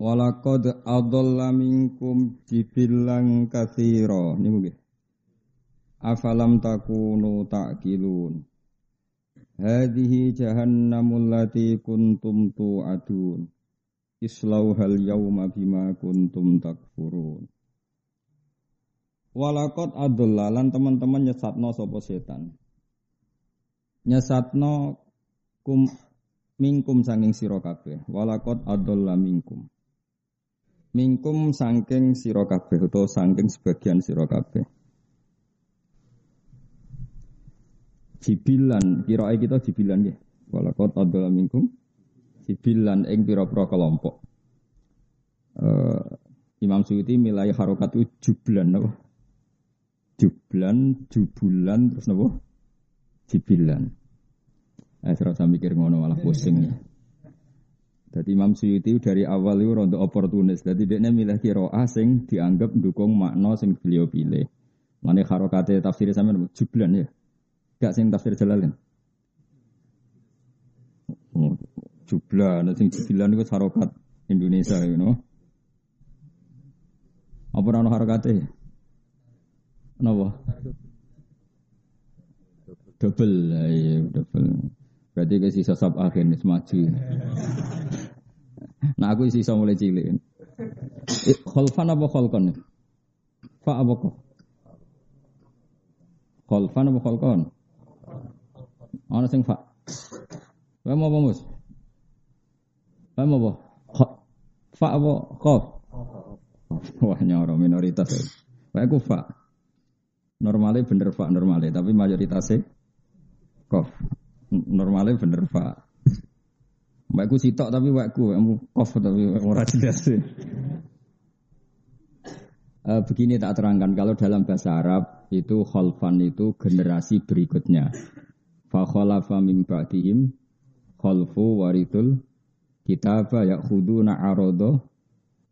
Walakad adalla minkum jibilang kathira. Ini mungkin. Afalam takunu ta'kilun. Hadihi jahannamul lati kuntum tu'adun. Islauhal yawma bima kuntum takfurun. Walakot lan teman-teman nyesatno sopo setan. Nyesatno kum mingkum sanging sira kabeh. Walakot adolla minkum. Mingkum sangking sira kabeh utawa sangking sebagian sira kabeh. Jibilan, kirae kita jibilan ya. Walakot adalah mingkum. Jibilan ing pira-pira kelompok. Uh, Imam Suyuti milai harokat itu jublan apa? Jublan, jubulan, terus apa? Jibilan. Eh, serasa mikir ngono malah pusing ya. Jadi Imam Suyuti dari awal itu rontok oportunis. Jadi dia milih kiro asing dianggap dukung makna sing beliau pilih. Mana harokate tafsir sama jublan ya. Gak sing tafsir jalalin. Oh, jublan, sing jublan itu harokat Indonesia, you know. Apa nama harokate? Kenapa? Double, ya, double. Berarti ke sisa sab akhir nih maju. Nah aku sisa mulai cilik. Kholfan apa kholkon? Fa apa kok? Kholfan apa kholkon? Ana sing fa. Wae mau apa mus? Wae mau apa? Fa apa khof? Wah nyoro minoritas. Wae ku fa. Normalnya bener fa normalnya, tapi mayoritasnya kof. Normalnya bener Pak. Mbakku sitok tapi mbakku kamu kof tapi ora jelas. Uh, begini tak terangkan kalau dalam bahasa Arab itu khalfan itu generasi berikutnya. Fa khalafa min ba'dihim khalfu warithul kitaba ya'khuduna arada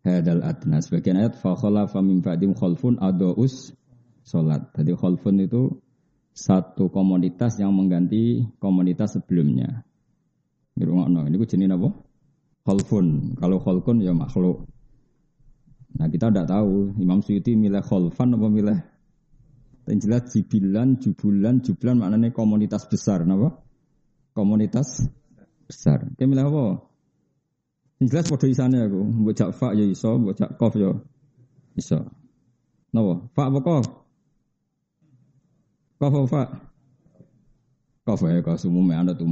hadal adna. Sebagian ayat fa khalafa min ba'dihim khalfun adaus salat. Jadi khalfun itu satu komunitas yang mengganti komunitas sebelumnya. no, ini jenis apa? Kholfun. Kalau kholfun ya makhluk. Nah kita tidak tahu Imam Suyuti milih kholfan apa milih yang jelas jibilan, jubulan, jublan maknanya komunitas besar, apa? Komunitas besar. Dia milih apa? Yang jelas pada isane aku, bocak fa ya iso, bocak kof ya iso. Napa? Fa apa? Kau Pak. Kau ya kau umum anda tuh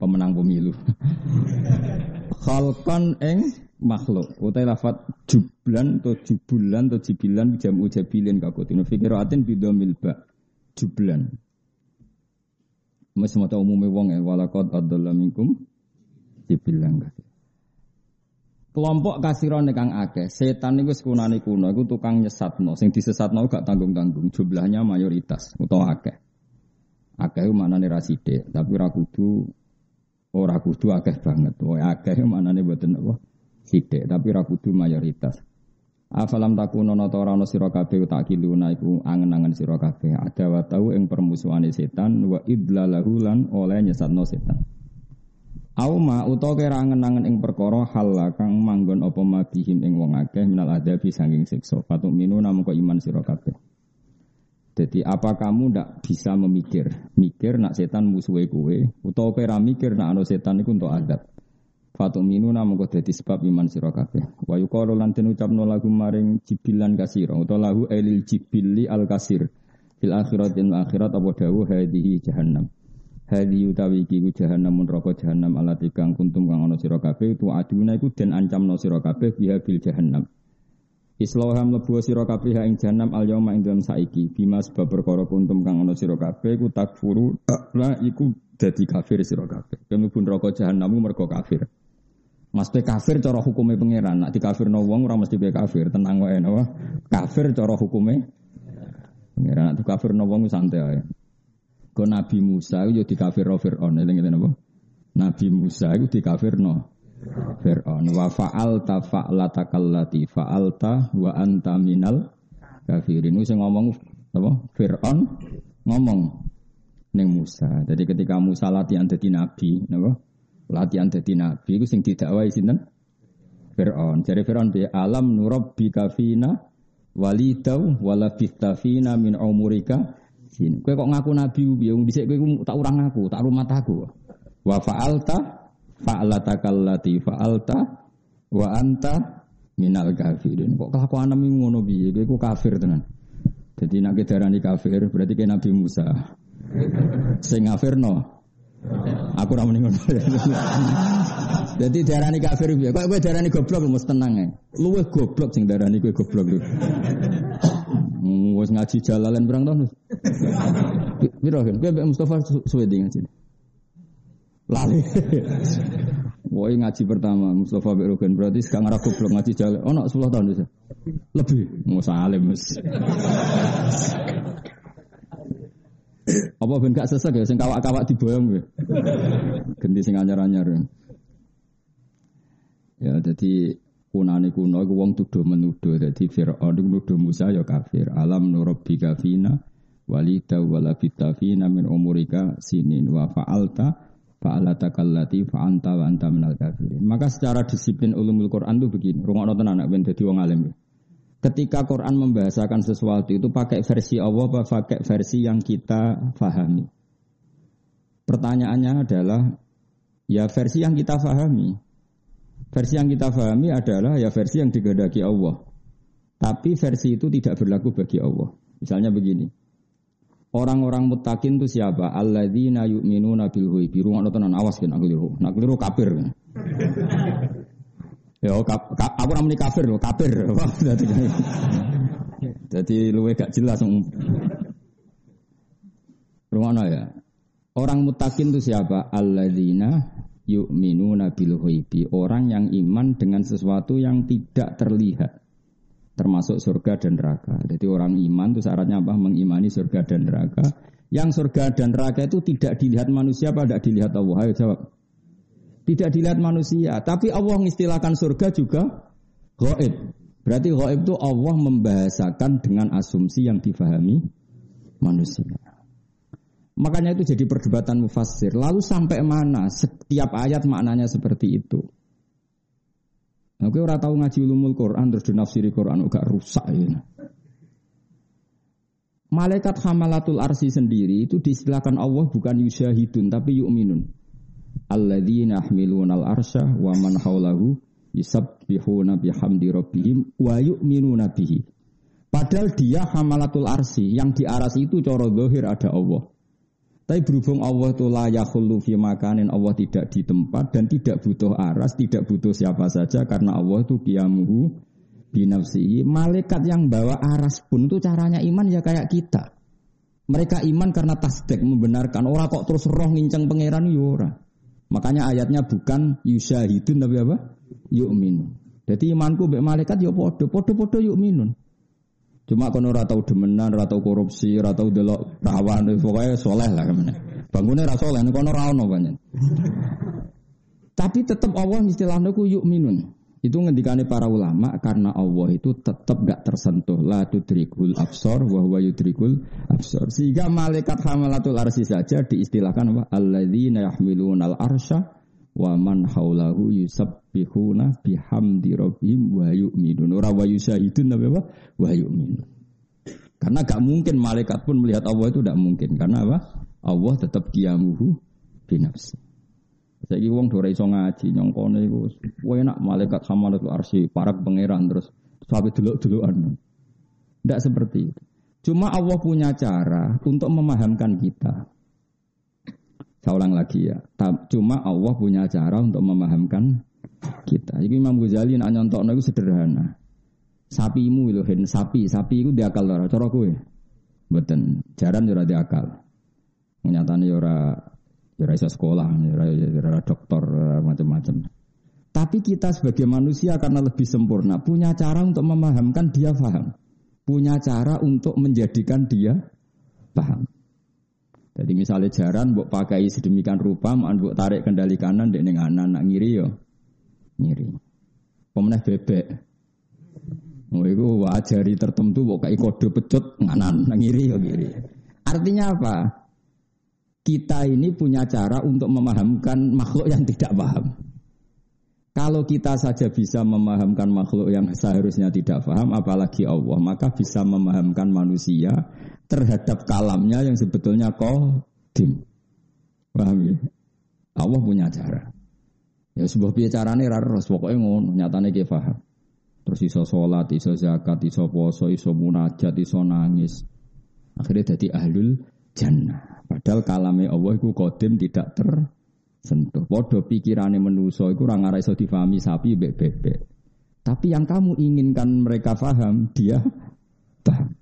pemenang pemilu. Khalqan eng makhluk. Utai lafat jublan atau jubulan atau jibilan jamu jabilin kakutinu fikiratin bidomil ba jublan. Mas mata umumnya wong ya. Walakot adalah minkum jibilan kakut Kelompok kasiron kang akeh, setan niku sekunane kuno iku tukang nyesatno, sing disesatno gak tanggung-tanggung, jumlahnya mayoritas utawa akeh. Akeh maknane ra sithik, tapi ora kudu ora kudu akeh banget. Wae akeh maknane mboten apa sithik, tapi kudu mayoritas. Afalam takuno nata ora ana sira kabeh tak kiluna iku angen-angen sira kabeh. Ada wa tau ing permusuhane setan wa idlalahu lan oleh nyesatno setan. Auma utawa kira angen-angen ing perkara hal kang manggon apa mabihim ing wong akeh minal adabi sanging siksa. Fatuk minu namung kok iman sira kabeh. Jadi apa kamu ndak bisa memikir, mikir nak setan musuhe kowe, utawa kira mikir nak ana setan iku untuk adab. Fatuk minu namung kok dadi sebab iman sira kabeh. Wa yuqalu lan den ucapno lagu maring jibilan kasira utawa lahu elil jibili al kasir. Fil akhirat dan akhirat apa dawuh hadhihi jahannam. Hadi utawi iki ku jahanam neraka jahanam alat kang kuntum kang ana sira kabeh tu aduna iku den ancamno sira kabeh biha bil jahanam. Islaham lebu sira kabeh ing jahanam al yauma ing dalam saiki bima sebab perkara kuntum kang ana sira kabeh ku takfuru la iku dadi kafir sira kabeh. Kemubun neraka jahanam mergo kafir. Mesti kafir cara hukumnya pangeran. Nak di kafir no wong ora mesti be kafir. Tenang wae napa. Kafir cara hukumnya pangeran. Kafir no wong santai ae. Kau Nabi Musa itu di kafir Fir'aun. Ini apa? Nabi Musa itu di kafir no. Fir'aun wa fa'alta fa'lata kallati fa'alta wa anta minal kafirin. Itu ngomong apa? Fir'aun ngomong neng Musa. Jadi ketika Musa latihan jadi nabi, napa? Latihan jadi nabi itu sing didakwai sinten? Fir'aun. Jadi Fir'aun bi alam nurabbi kafina walidau wala fina min umurika sin. Kowe kok ngaku nabi piye? Wong dhisik kowe tak urang aku, tak rumah aku. Wa fa'alta fa'alatakallati fa'alta wa anta minal kafirin. Kok kelakuan nabi ngono piye? Kowe kafir tenan. Jadi nak darani kafir berarti kayak Nabi Musa. Sing no. Aku ora muni ngono. Dadi darani kafir piye? Kok kowe darani goblok mesti tenang ae. Luwih goblok sing darani kowe goblok. Wes ngaji jalalan berang tahun. Piro kan? Kowe Mustafa suwe ngaji. Lali. Woi ngaji pertama Mustafa Bek Rugen berarti sekarang arah goblok ngaji jalan. Oh, nak 10 tahun bisa. Lebih. Mau salim mas. Apa ben gak sesek ya sing kawak-kawak diboyong gue. Ganti sing anyar-anyar. Ya jadi kunane kuno iku wong tuduh menuduh dadi Firaun nuduh Musa ya kafir. Alam nurabbika fina walida wala fina min umurika sinin wa fa'alta fa'alatakallati fa'anta wa anta minal kafirin. Maka secara disiplin ulumul Quran itu begini, rungokno tenan anak ben dadi wong alim. Ketika Quran membahasakan sesuatu itu pakai versi Allah apa pakai versi yang kita fahami. Pertanyaannya adalah ya versi yang kita fahami. Versi yang kita fahami adalah ya versi yang digadaki Allah. Tapi versi itu tidak berlaku bagi Allah. Misalnya begini. Orang-orang mutakin itu siapa? Alladzina yu'minuna bil ghaibi. Rungokno tenan awas kan aku liru. Nak liru kafir. ya kap, kap, aku namanya kafir loh, kafir. Jadi luwe gak jelas. Rungokno ya. Orang mutakin itu siapa? Alladzina yu'minuna bil ghaibi. Orang yang iman dengan sesuatu yang tidak terlihat termasuk surga dan neraka. Jadi orang iman itu syaratnya apa? Mengimani surga dan neraka. Yang surga dan neraka itu tidak dilihat manusia, apa tidak dilihat Allah? Ayo jawab. Tidak dilihat manusia, tapi Allah mengistilahkan surga juga gaib. Berarti gaib itu Allah membahasakan dengan asumsi yang difahami manusia. Makanya itu jadi perdebatan mufassir. Lalu sampai mana setiap ayat maknanya seperti itu? Nah, kowe ora tau ngaji ulumul Quran terus dinafsiri Quran gak rusak ya. Malaikat hamalatul arsi sendiri itu diistilahkan Allah bukan yusyahidun tapi yu'minun. Alladzina yahmiluna al-arsya wa man haulahu yusabbihuna bihamdi rabbihim wa yu'minuna bihi. Padahal dia hamalatul arsi, yang di aras itu coro zahir ada Allah. Tapi berhubung Allah itu layak fi makanin, Allah tidak di tempat dan tidak butuh aras, tidak butuh siapa saja karena Allah itu kiamuhu binafsi. Malaikat yang bawa aras pun itu caranya iman ya kayak kita. Mereka iman karena tasdek membenarkan orang kok terus roh ngincang pangeran yura. Ya Makanya ayatnya bukan yusyahidun tapi apa? Yu'minun. Jadi imanku be malaikat ya podo, podo-podo yu'minun. Cuma kono ora tau demenan, ora tau korupsi, ora tau delok rawan, pokoknya soleh lah ke mana. Bangunnya ora soleh, kono ora ono banyak. Tapi tetap Allah istilahnya ku yuk minun. Itu ngendikane para ulama karena Allah itu tetap gak tersentuh la tudrikul absor wa huwa yudrikul absor. Sehingga malaikat hamalatul arsi saja diistilahkan apa? Alladzina yahmiluna al-arsya wa man haulahu yusabbihuna bihamdi rabbihim wa yu'minun. Ora wa yusahidun tapi apa? Wa yu'minun. Karena gak mungkin malaikat pun melihat Allah itu tidak mungkin. Karena apa? Allah tetap kiamuhu binafsi. Saya wong dora iso ngaji nyongkone iku enak malaikat sama itu arsi para pangeran terus sampai dulu-duluan. Tidak seperti itu. Cuma Allah punya cara untuk memahamkan kita. Saya ulang lagi ya. Cuma Allah punya cara untuk memahamkan kita. Jadi Imam Ghazali nak nyontokno itu sederhana. Sapimu itu sapi, sapi itu diakal ora cara kowe. Mboten, jaran ora diakal. Nyatane ora ora iso sekolah, ora dokter macam-macam. Tapi kita sebagai manusia karena lebih sempurna punya cara untuk memahamkan dia paham. Punya cara untuk menjadikan dia paham. Jadi misalnya jaran buat pakai sedemikian rupa, mau buat tarik kendali kanan, dek neng anak anak ngiri yo, ngiri. Pemenang bebek. Oh itu wajari tertentu buat kayak kode pecut nganan, ngiri yo ngiri. Artinya apa? Kita ini punya cara untuk memahamkan makhluk yang tidak paham. Kalau kita saja bisa memahamkan makhluk yang seharusnya tidak paham, apalagi Allah, maka bisa memahamkan manusia terhadap kalamnya yang sebetulnya kodim. Paham ya? Allah punya cara. Ya sebuah bicarane raros pokoknya ngono, nyatane ke paham. Terus iso sholat, iso zakat, iso poso, iso munajat, iso nangis. Akhirnya jadi ahlul jannah. Padahal kalame Allah itu kodim tidak ter sentuh. Podo pikirannya menuso itu orang arah iso difahami sapi bebek bebek. Tapi yang kamu inginkan mereka paham, dia paham.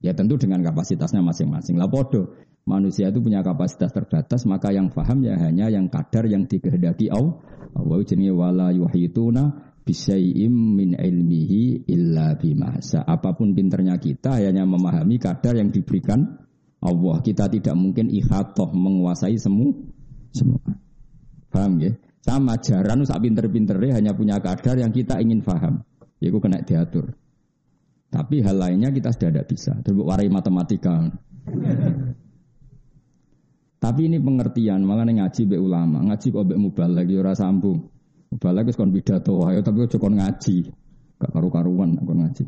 Ya tentu dengan kapasitasnya masing-masing. Lah podo, manusia itu punya kapasitas terbatas, maka yang paham ya hanya yang kadar yang dikehendaki Allah. Allah jenis wala yuhituna bisyai'im min ilmihi illa bimasa. Apa pun pinternya kita hanya memahami kadar yang diberikan Allah. Kita tidak mungkin ihatoh menguasai semua semua. Paham ya? Sama jaran sak pinter-pinternya hanya punya kadar yang kita ingin paham. Yaitu kena diatur. Tapi hal lainnya kita sudah tidak bisa. Terus warai matematika. Tapi ini pengertian, malah ngaji be ulama, ngaji kok be mubal lagi ora sambung. Mubal lagi kon pidato ayo tapi kok kon ngaji. Gak karu-karuan kon ngaji.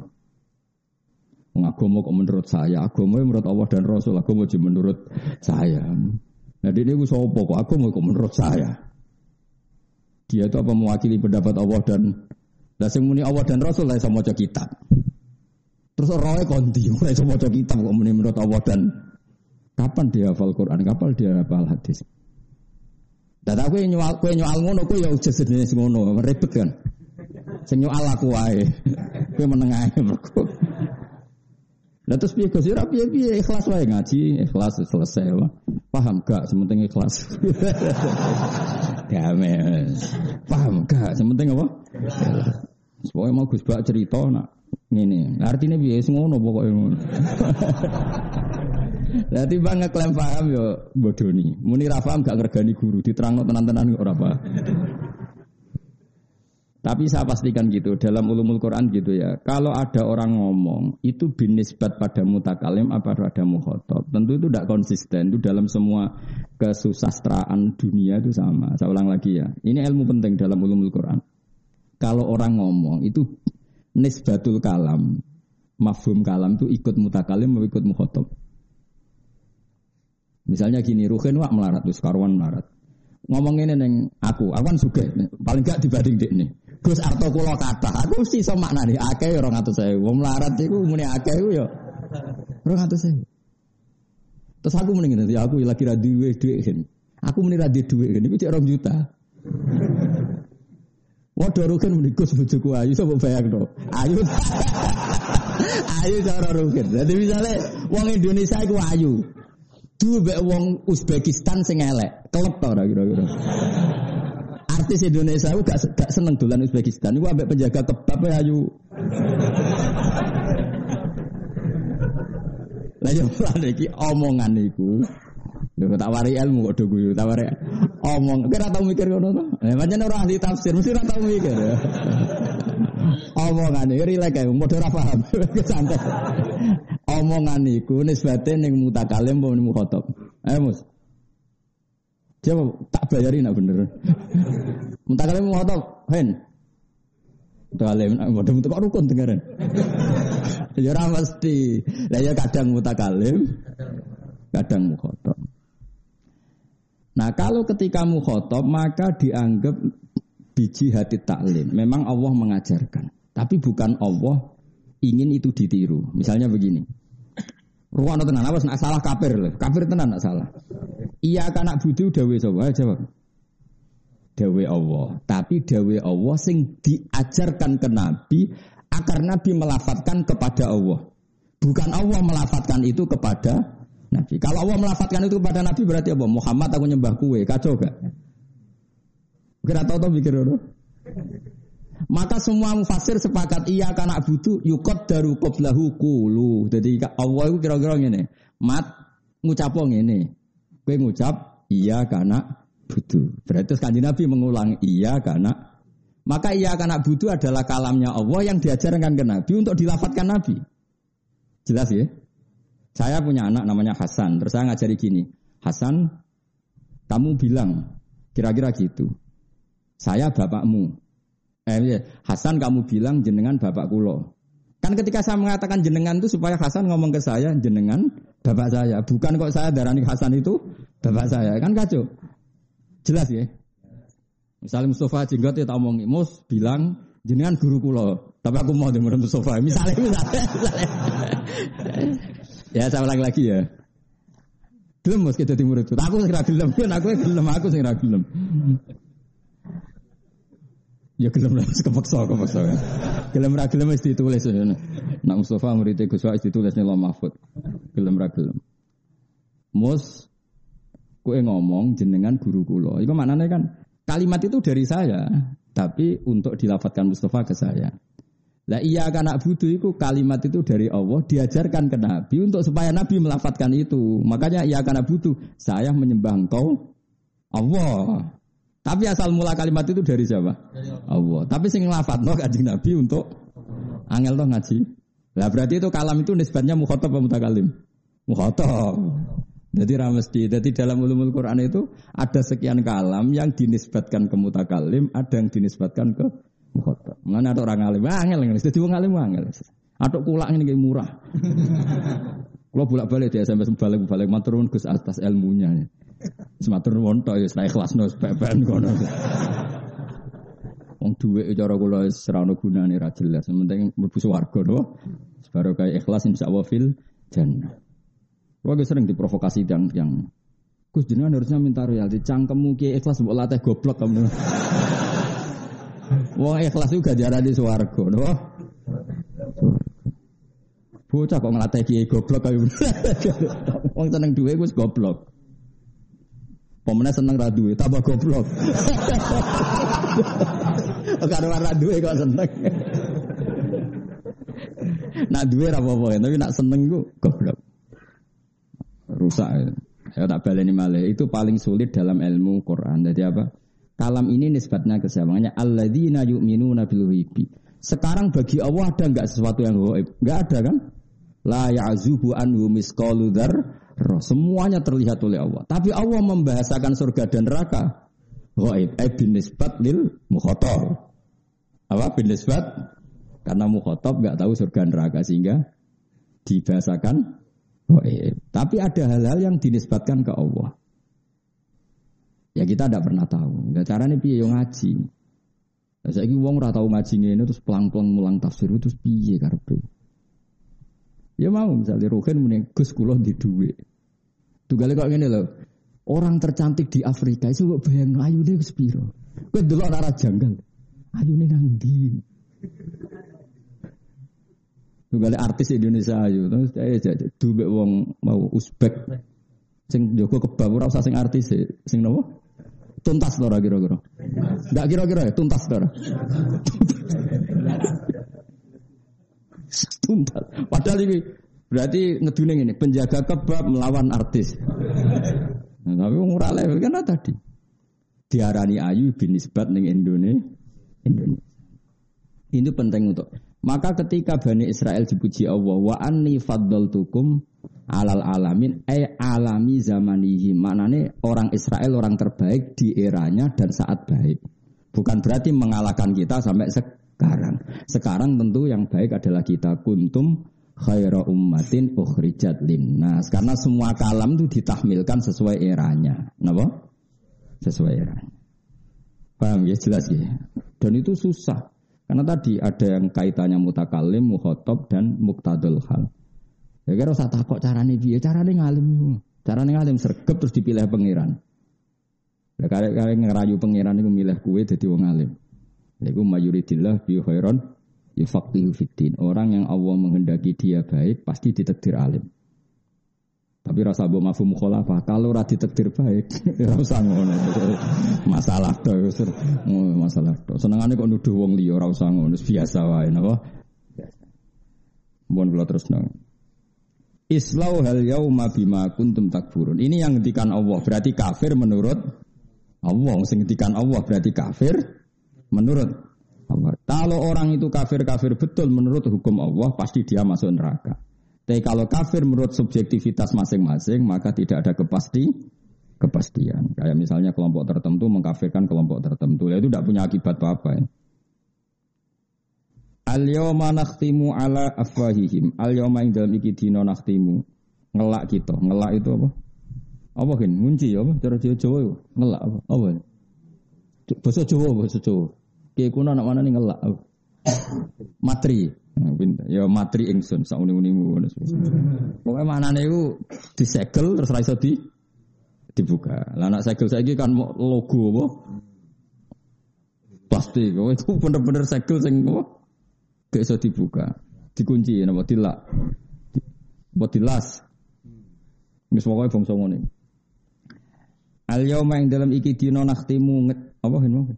Agama kok menurut saya, agama menurut Allah dan Rasul, agama menurut saya. Nah ini gue sopo kok, agama kok menurut saya. Dia itu apa mewakili pendapat Allah dan lah sing muni Allah dan Rasul lah sama maca kitab. Terus orangnya konti, mulai sama maca kitab kok muni menurut Allah dan kapan dia hafal Quran, kapan dia hafal hadis. Dan aku yang nyual, aku yang nyual ngono, aku ya udah sejenis ngono, ribet kan. Nyual aku wae, aku menengah mergo. Lah terus piye Gus? Ora piye-piye ikhlas wae ngaji, ikhlas selesai lah. Paham gak sementing ikhlas. Damai. Paham gak sementing apa? Pokoknya mau Gus Bak cerita nak ngene. Artinya piye ngono pokoke ngono. Lah timbang ngeklaim paham yo bodoni. Muni ra paham gak ngergani guru, diterangno tenan-tenan ora apa. Tapi saya pastikan gitu, dalam ulumul Quran gitu ya. Kalau ada orang ngomong, itu binisbat pada mutakalim apa pada mukhotob. Tentu itu tidak konsisten. Itu dalam semua kesusastraan dunia itu sama. Saya ulang lagi ya. Ini ilmu penting dalam ulumul Quran. Kalau orang ngomong, itu nisbatul kalam. Mafhum kalam itu ikut mutakalim atau ikut mukhotob. Misalnya gini, Ruhin wak melarat, terus melarat. Ngomong ini neng aku, aku kan suka, paling gak dibanding dek nih. Gus arto kula kata, aku mesti iso maknane akeh ya 200.000. Wong melarat iku muni akeh ya 200.000. Terus aku mending ngene, ya aku lagi ra duwe dhuwit kan. Aku muni ra duwe dhuwit kan iku cek 2 juta. Waduh rugen muni Gus bojoku ayu sapa bayangno. Ayu. ayu cara rugen. Jadi misalnya wong Indonesia iku ayu. Duwe wong Uzbekistan sing elek. Kelep ta ora kira-kira artis Indonesia itu gak, gak seneng dolan Uzbekistan. Iku ambek penjaga kebab ya ayu. Lah yo iki omongan iku. Lho tak wari ilmu kok do guyu, tak wari omong. Kira tau mikir ngono to? Eh pancen ora ahli tafsir, mesti ora tau mikir. omongan iki rilek kae, padha ora paham. Santai. Omongan iku nisbate ning mutakalim apa mukhatab. Ayo Mus. Coba tak bayarin nak bener. Muntah kalian mau tahu, hen. Muntah kalian, waduh muntah kok rukun dengaran. Ya mesti. Lah ya kadang mutakalim, kadang mukhotob. Nah kalau ketika mukhotob maka dianggap biji hati taklim. Memang Allah mengajarkan. Tapi bukan Allah ingin itu ditiru. Misalnya begini. Ruang tenan, awas nak salah kafir. Kafir tenan nak salah. Iya kan nak budu dawe sapa? Jawab. Dawe Allah. Tapi dawe Allah sing diajarkan ke Nabi agar Nabi melafatkan kepada Allah. Bukan Allah melafatkan itu kepada Nabi. Kalau Allah melafatkan itu kepada Nabi berarti apa? Muhammad aku nyembah kue, kacau gak? Kira tahu tau mikir dulu. Maka semua mufasir sepakat iya karena butuh yukot daru qoblahu kulu. Jadi Allah itu kira-kira ngene. Mat ngucap ngene. Kowe ngucap iya karena butuh. Berarti kanji Nabi mengulang iya karena maka iya karena butuh adalah kalamnya Allah yang diajarkan ke Nabi untuk dilafatkan Nabi. Jelas ya? Saya punya anak namanya Hasan. Terus saya ngajari gini. Hasan, kamu bilang kira-kira gitu. Saya bapakmu. Eh, iya. Hasan kamu bilang jenengan bapak kulo. Kan ketika saya mengatakan jenengan itu supaya Hasan ngomong ke saya jenengan bapak saya. Bukan kok saya darani Hasan itu bapak saya. Kan kacau. Jelas ya? Misalnya Mustafa Jenggot ya tak omongi. Mus bilang jenengan guru kulo. Tapi aku mau dengar Mustafa. Misalnya, misalnya. misalnya. ya saya ulang lagi ya. Gelem mus kita timur itu. Aku segera gelem. Aku gelem. Aku segera gelem. Ya gelem lah, kepaksa, kepaksa. Gelem ra gelem wis ditulis. Nak Mustafa murid Gus Wais ditulis ning Mahfud. Gelem ra gelem. Mus kowe ngomong jenengan guru kula. Iku maknane kan kalimat itu dari saya, tapi untuk dilafatkan Mustafa ke saya. Lah iya karena butuh itu kalimat itu dari Allah diajarkan ke Nabi untuk supaya Nabi melafatkan itu. Makanya iya karena butuh saya menyembah engkau Allah. Tapi asal mula kalimat itu dari siapa? Dari Allah. Tapi sing no kanjeng Nabi untuk angel toh ngaji. Lah berarti itu kalam itu nisbatnya mukhatab atau mutakalim? Mukhatab. Jadi ramesti. Jadi dalam ulumul Quran itu ada sekian kalam yang dinisbatkan ke mutakalim, ada yang dinisbatkan ke mukhatab. Mana ada orang alim, angel angel. Jadi orang alim angel. Atau kulak ini kayak murah. Kalau bolak balik dia sampai balik balik maturun gus atas ilmunya. Sematur wonto ya saya ikhlas no sepepen kono. Wong dhuwit cara kula wis ora ono gunane ra jelas. Penting mlebu swarga no. Baru kayak ikhlas insyaallah fil jannah. Kula sering diprovokasi yang yang Gus jenengan harusnya minta royalti cangkemmu ki ikhlas mbok latih goblok kamu. Wong ikhlas juga jarane swarga no. Bocah kok ngelatih kiai goblok kayu. Wong seneng duwe gus goblok. Pemenang seneng ra duwe, tambah goblok. Karo ra duwe kok seneng. nak duwe ra apa-apa, tapi nak seneng ku goblok. Rusak. Ya tak baleni malih. Itu paling sulit dalam ilmu Quran. Jadi apa? Kalam ini nisbatnya ke siapa? Alladzina yu'minuna bil ghaibi. Sekarang bagi Allah ada enggak sesuatu yang gaib? Enggak ada kan? La ya'zubu anhu misqalu dzar Semuanya terlihat oleh Allah. Tapi Allah membahasakan surga dan neraka. Ghaib. Eh bin nisbat lil mukhotor. Apa bin nisbat? Karena mukhotob nggak tahu surga dan neraka sehingga dibahasakan ghaib. Tapi ada hal-hal yang dinisbatkan ke Allah. Ya kita tidak pernah tahu. Gak caranya piye yang ngaji. Saya wong ora tahu ngaji ini terus pelang-pelang mulang tafsir terus piye karpe. Ya mau misalnya Rohin muni Gus kula di duit. Tugale kok ngene lho. Orang tercantik di Afrika itu kok bayang ayune wis piro. Kowe delok ora janggal. Ayune nang ndi? Tugale artis Indonesia ayu terus saya duwe wong mau Uzbek sing Joko kebab ora usah sing artis e. sing nopo? Tuntas to kira-kira. Enggak kira-kira ya tuntas to tuntas. Padahal ini berarti ngeduning ini penjaga kebab melawan artis. Nah, tapi murah level kan tadi. Diarani ayu binisbat ning Indonesia. Indonesia. Ini penting untuk maka ketika Bani Israel dipuji Allah wa anni faddaltukum alal alamin eh alami zamanihi maknanya orang Israel orang terbaik di eranya dan saat baik bukan berarti mengalahkan kita sampai sekarang. Sekarang tentu yang baik adalah kita kuntum khaira ummatin ukhrijat linnas. Karena semua kalam itu ditahmilkan sesuai eranya. Kenapa? Sesuai eranya. Paham ya jelas ya. Dan itu susah. Karena tadi ada yang kaitannya mutakalim, muhotob dan muktadul hal. Ya kira usah takut carane piye? Carane ngalim. Carane ngalim sergap terus dipilih pangeran. Ya kare-kare ngerayu pangeran itu milih kue jadi wong alim. Iku mayuridillah bi khairan yufaqihu fiddin. Orang yang Allah menghendaki dia baik pasti ditakdir alim. Tapi rasa mbok mafhum mukhalafah. Kalau ora ditakdir baik, ora usah ngono. Masalah to, masalah to. Senengane kok nuduh wong liya ora usah ngono, biasa wae napa? Mohon kula terus nang. Islau hal yauma bima kuntum takfurun. Ini yang ngendikan Allah, berarti kafir menurut Allah. Sing ngendikan Allah berarti kafir menurut Allah. Kalau orang itu kafir-kafir betul menurut hukum Allah, pasti dia masuk neraka. Tapi kalau kafir menurut subjektivitas masing-masing, maka tidak ada kepasti kepastian. Kayak misalnya kelompok tertentu mengkafirkan kelompok tertentu, ya itu tidak punya akibat apa-apa. Ya. Al yawma nakhtimu ala afwahihim. Al yawma ing dalam iki dina nakhtimu. Ngelak kita. Ngelak itu apa? Apa kan? Ngunci apa? Cara Jawa Jawa. Ngelak apa? Apa? Bahasa Jawa, bahasa Jawa. Kayak kuna anak mana nih ngelak. Matri. Nah, ya matri ingsun sak uni-unimu ngono. Pokoke manane disegel terus ra iso di dibuka. Lah anak segel saiki kan logo apa? Pasti kowe itu bener-bener segel sing apa? Gak iso dibuka. Dikunci napa dilak. Buat dilas. Wis pokoke bangsa ngene. Al yauma ing dalam iki dina nakhtimu apa hen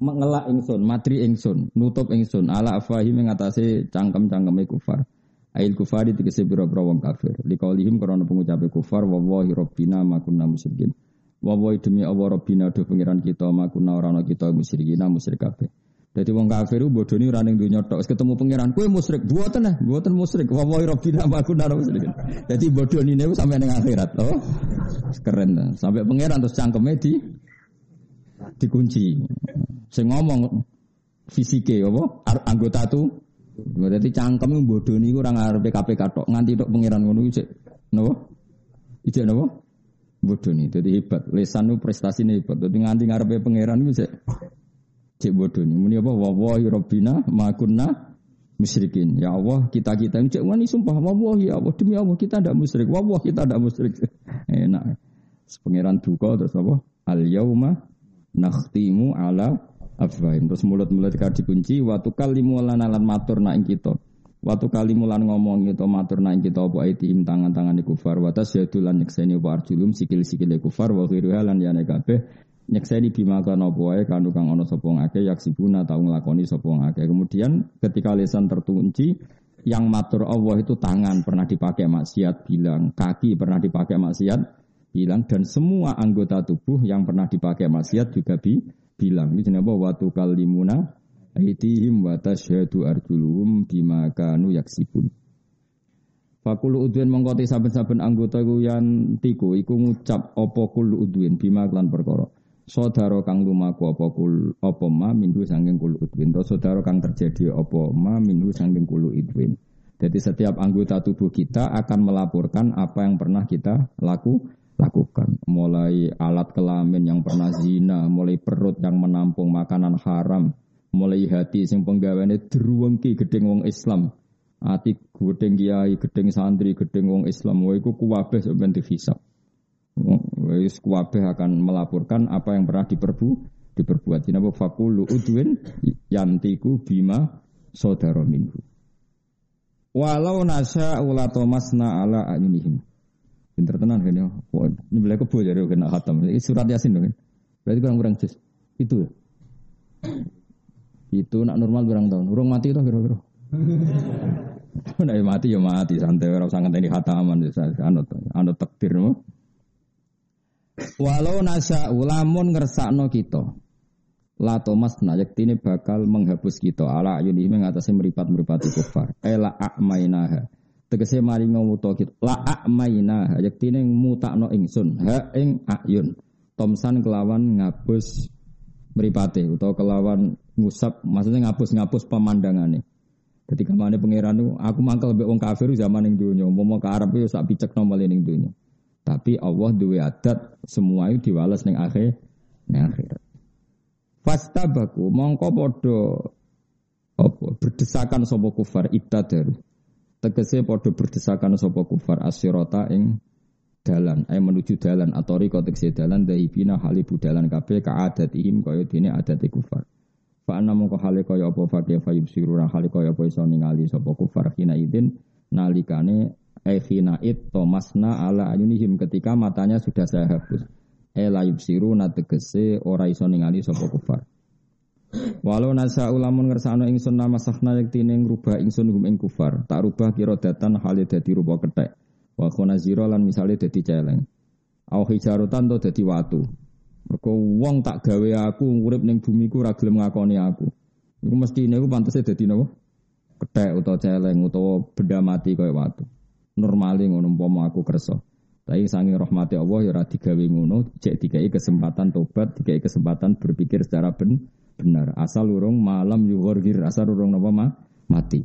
mengelak ingsun, matri ingsun, nutup ingsun ala afahim mengatasi cangkem-cangkeme kufar. Ail kufari tegese pira-pira wong kafir. Liqaulihim krana pengucape kufar wa wallahi rabbina ma kunna musyrikin. Wa demi Allah rabbina do pangeran kita ma kunna ora ana kita musyrikin musyrik kabeh. Dadi wong kafir bodoni ora ning donya tok. ketemu pangeran kowe musyrik. Mboten nah, mboten musyrik. Wa wallahi rabbina ma kunna musyrikin. Dadi bodoni niku sampe ning akhirat, oh. Keren. Sampai pangeran terus cangkeme di dikunci. Sing ngomong fisike apa anggota tu berarti cangkem bodoh niku ora ngarepe KPK tok nganti tok pangeran ngono iki napa? Ijek napa? Bodoh nih, jadi hebat. Lesan nu prestasi nih hebat. Jadi nganti ngarepe pangeran itu cek cek bodoh nih. Muni apa? Wawahi Robbina makunna musyrikin. Ya Allah, kita kita cek wani sumpah. Wawahi ya Allah demi Allah kita tidak musyrik. Wawah kita tidak musyrik. Enak. Pangeran duka terus apa? Al yauma nakhtimu ala afwahim. Terus mulut-mulut kita dikunci waktu kali lan alan matur nak kita. Waktu kali mulan ngomong itu matur nak kita apa aitihim tangan-tangan di kufar wa tasyadu lan nyekseni apa arjulum sikil-sikil kufar wa ghiruha lan yane kabeh nyekseni bima kana apa wae kanu kang ana sapa ngake yaksibuna tau nglakoni sapa ngake. Kemudian ketika lisan terkunci yang matur Allah itu tangan pernah dipakai maksiat bilang, kaki pernah dipakai maksiat bilang dan semua anggota tubuh yang pernah dipakai maksiat juga bi bilang ini jenenge watu kalimuna aitihim wa tasyhadu arjuluhum bima kanu yaksibun Fakulu udwin mengkoti saben-saben anggota yang tiku iku ngucap apa kul udwin bima klan perkara. Saudara kang lumaku apa kul apa ma minggu sangking kul udwin. To saudara kang terjadi apa ma minggu sangking kul udwin. Jadi setiap anggota tubuh kita akan melaporkan apa yang pernah kita laku lakukan. Mulai alat kelamin yang pernah zina, mulai perut yang menampung makanan haram, mulai hati sing penggaweane druwengki gedeng wong Islam. Ati gedeng kiai, gedeng santri, gedeng wong Islam, wae iku kuwabeh sampeyan dihisab. Wis kuwabeh akan melaporkan apa yang pernah diperbu diperbuat. Jinapa fakulu udwin yantiku bima saudara minhu. Walau nasa ulatomasna ala ayunihim. Pinter tenan kan ya. Ini beli kebo jadi kena khatam. Ini surat yasin kan. Berarti kurang kurang jus. Itu ya. Itu nak normal kurang tahun. Urung mati itu kira-kira. Nah mati ya mati santai orang sangat ini khataman anut anut takdir. Walau nasa ulamun ngersakno kita. La Thomas nayak tini bakal menghapus kita ala ayuni mengatasi meripat meripati kufar. Ela akmainaha tegese mari ngumuto kita la akmaina yaktine mutakno ingsun. Ha ing ayun. Tomsan kelawan ngapus mripate utawa kelawan ngusap maksudnya ngapus-ngapus pemandangane. Jadi ke mana pangeran itu aku mangkel mbek wong kafir zaman ning dunya umpama ke Arab yo sak picekno male ning dunya tapi Allah duwe adat semua itu diwales ning akhir ning akhirat. Fastabaku mongko padha apa berdesakan sapa kufar ibtadaru tegese padha berdesakan sapa kufar asyirata ing dalan ay menuju dalan atau riko tegese dalan dahibina halibu dalan kabeh kaadatihim kaya dene adate kufar fa ana mongko hale kaya apa fa kaya fayub siruna hale kaya apa iso ningali sapa kufar hina idin nalikane Evina it tomasna ala ayunihim ketika matanya sudah saya hapus. Ela yubsiru tegese ora iso ningali sapa kufar. Walau nasa ulamun ngersano ingsun nama sahna yektine ngrubah ingsun hum ing kufar, tak rubah kira datan hale dadi rupa kethek. Wa khonazira lan misale dadi celeng. Au hijarotan to dadi watu. Mergo wong tak gawe aku urip ning bumi ku ora ngakoni aku. Iku mesti niku pantese dadi napa? Kethek utawa celeng utawa benda mati kaya watu. Normale ngono umpama aku kersa. Tapi sangi rahmati Allah ya ora digawe ngono, cek dikai kesempatan tobat, dikai kesempatan berpikir secara ben, benar. Asal urung malam yughorgir, asal urung napa ma, mati.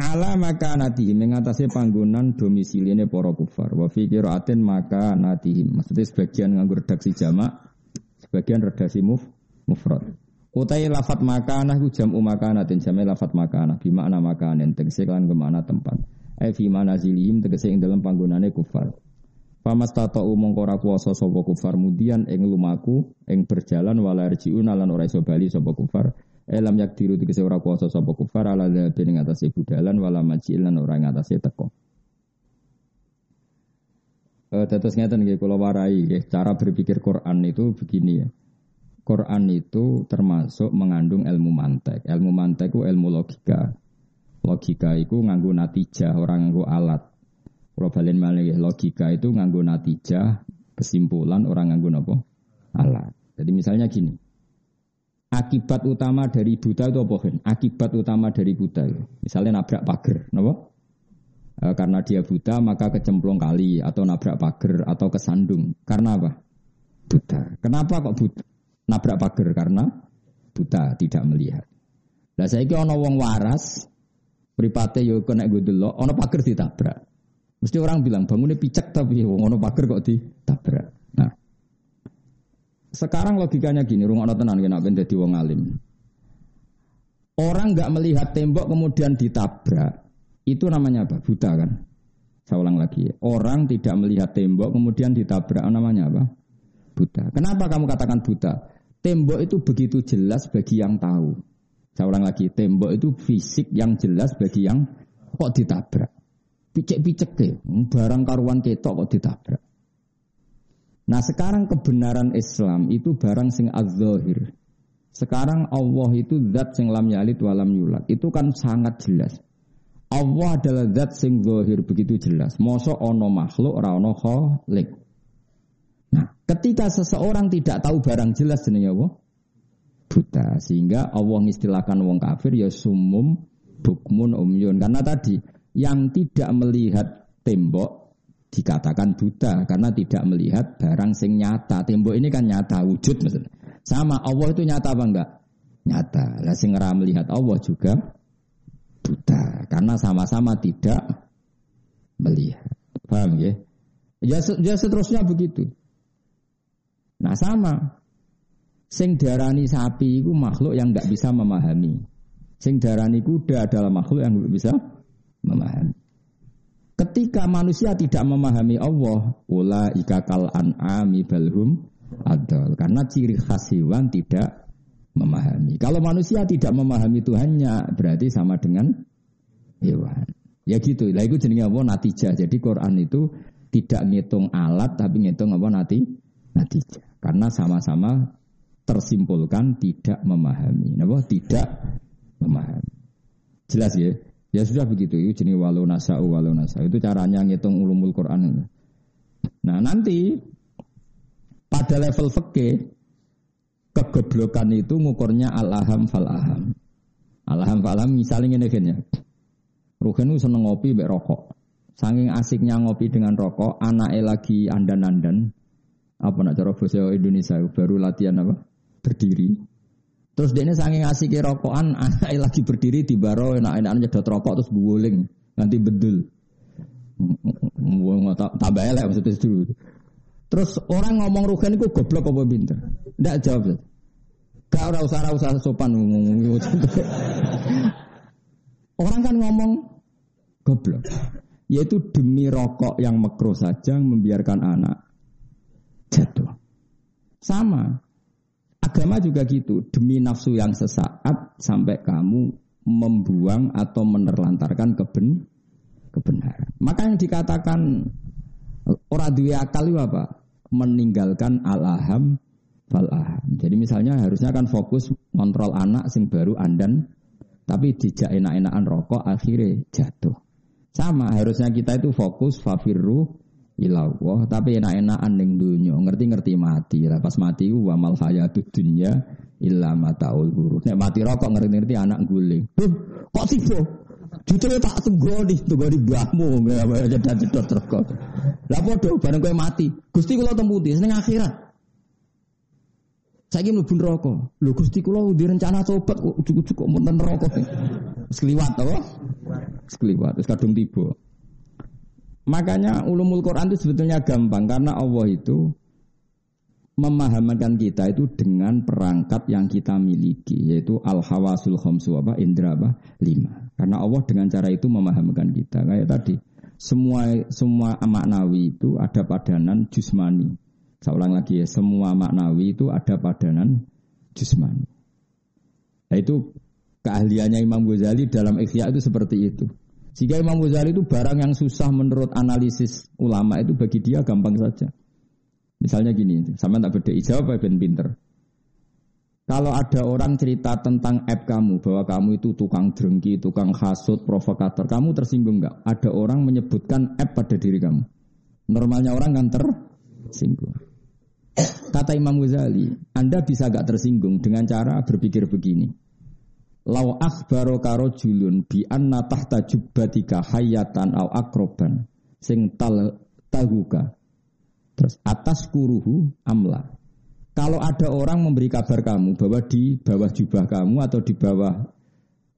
Ala maka natihim mengatasi panggonan domisiline para kufar. Wa fi qiraatin maka natihim. Maksudnya sebagian nganggur redaksi jamak, sebagian redaksi muf mufrad. Utai lafat makanah ku jam'u makanatin jamai lafat makanah bi makna makanen tegese kan ke makna tempat. Ai fi manazilihim tegese ing dalam panggonane kufar. Famas tato umong kora kuasa sapa kufar mudian ing lumaku ing berjalan wala rjiun lan ora iso bali sapa kufar. Elam yak diru tegese ora kuasa sapa kufar ala dhabi ing atase budalan wala majil lan ora ing atase teko. Eh tetes ngeten nggih kula warai nggih cara berpikir Quran itu begini ya. Quran itu termasuk mengandung ilmu mantek. Ilmu mantek itu ilmu logika. Logika itu nganggo natijah, orang nganggo alat. Kalau balen logika itu nganggo natijah, kesimpulan orang nganggo nopo alat. Jadi misalnya gini. Akibat utama dari buta itu apa? Akibat utama dari buta itu. Misalnya nabrak pagar, nopo? E, karena dia buta maka kecemplung kali atau nabrak pagar atau kesandung. Karena apa? Buta. Kenapa kok buta? nabrak pagar karena buta tidak melihat. Lah saya ono wong waras, pripate yo kena dulu, ono pagar ditabrak. Mesti orang bilang bangunnya picek tapi wong ono pagar kok ditabrak. Nah, sekarang logikanya gini, rumah ono tenan kena ben dadi wong alim. Orang nggak melihat tembok kemudian ditabrak, itu namanya apa? Buta kan? Saya ulang lagi. Orang tidak melihat tembok kemudian ditabrak, namanya apa? Buta. Kenapa kamu katakan buta? Tembok itu begitu jelas bagi yang tahu. Saya ulang lagi, tembok itu fisik yang jelas bagi yang kok ditabrak. Picek-picek deh, barang karuan ketok kok ditabrak. Nah sekarang kebenaran Islam itu barang sing az Sekarang Allah itu zat sing lam yalid walam yulat. Itu kan sangat jelas. Allah adalah zat sing zahir begitu jelas. Mosok ono makhluk ora ono khalik. Nah, ketika seseorang tidak tahu barang jelas jenenge apa? Buta. Sehingga Allah mengistilahkan wong kafir ya sumum bukmun umyun. Karena tadi yang tidak melihat tembok dikatakan buta karena tidak melihat barang sing nyata. Tembok ini kan nyata wujud maksudnya. Sama Allah itu nyata apa enggak? Nyata. Lah sing melihat Allah juga buta karena sama-sama tidak melihat. Paham ya? Ya, ya seterusnya begitu. Nah sama. Sing darani sapi itu makhluk yang nggak bisa memahami. Sing darani kuda adalah makhluk yang nggak bisa memahami. Ketika manusia tidak memahami Allah, ula ikakal an'ami balhum adal. Karena ciri khas hewan tidak memahami. Kalau manusia tidak memahami Tuhannya, berarti sama dengan hewan. Ya gitu. Lah itu jenenge apa? Natijah. Jadi Quran itu tidak ngitung alat tapi ngitung apa nanti natijah. Karena sama-sama tersimpulkan tidak memahami. Napa? Tidak memahami. Jelas ya? Ya sudah begitu. Itu jenis walau nasa'u walau nasa'u. Itu caranya ngitung ulumul Quran. Nah nanti pada level fikih kegoblokan itu ngukurnya al-aham fal-aham. Al-aham fal-aham misalnya ini. Ruhen itu seneng ngopi mbek rokok. Saking asiknya ngopi dengan rokok, anaknya lagi andan-andan, apa nak cara bahasa Indonesia baru latihan apa berdiri terus dia ini saking asik rokokan anak lagi berdiri di baro enak enak nyedot rokok terus guling nanti bedul. Tambah elek maksudnya itu terus orang ngomong rugen itu goblok apa pinter? Tidak jawab gak ora usah usah sopan orang kan ngomong goblok. Yaitu demi rokok yang makro saja membiarkan anak jatuh. Sama. Agama juga gitu. Demi nafsu yang sesaat sampai kamu membuang atau menerlantarkan keben kebenaran. Maka yang dikatakan orang dua akal apa? Meninggalkan al-aham fal-aham. Jadi misalnya harusnya kan fokus kontrol anak sing baru andan tapi dijak enak-enakan rokok akhirnya jatuh. Sama harusnya kita itu fokus fafirru ilawah tapi enak-enakan ning dunya ngerti-ngerti mati lah pas mati wa mal hayatud dunya illa mataul ghurur nek mati rokok ngerti-ngerti anak guling kok tiba Jujur tak mbahmu nggak dan cedot rokok. Lah podo bareng kowe mati. Gusti kula temputi seneng akhirat. Saya ingin mlebu neraka. Lho Gusti kula di rencana tobat kok cukup-cukup menten neraka. Sekliwat to. Sekliwat wis kadung tiba. Makanya ulumul Quran itu sebetulnya gampang karena Allah itu memahamkan kita itu dengan perangkat yang kita miliki yaitu al hawasul khamsu apa indra apa lima. Karena Allah dengan cara itu memahamkan kita. Kayak tadi semua semua maknawi itu ada padanan jusmani. Saya ulang lagi ya semua maknawi itu ada padanan jusmani. Nah, itu keahliannya Imam Ghazali dalam ikhya itu seperti itu sehingga Imam Ghazali itu barang yang susah menurut analisis ulama itu bagi dia gampang saja. Misalnya gini, sama tak beda jawab ben pinter. Kalau ada orang cerita tentang app kamu bahwa kamu itu tukang drengki, tukang hasut, provokator, kamu tersinggung nggak? Ada orang menyebutkan app pada diri kamu. Normalnya orang kan tersinggung. Kata Imam Ghazali, Anda bisa gak tersinggung dengan cara berpikir begini. Lau akhbaro karo julun bi anna tahta jubbatika hayatan au akroban sing tal tahuka. Terus atas kuruhu amla. Kalau ada orang memberi kabar kamu bahwa di bawah jubah kamu atau di bawah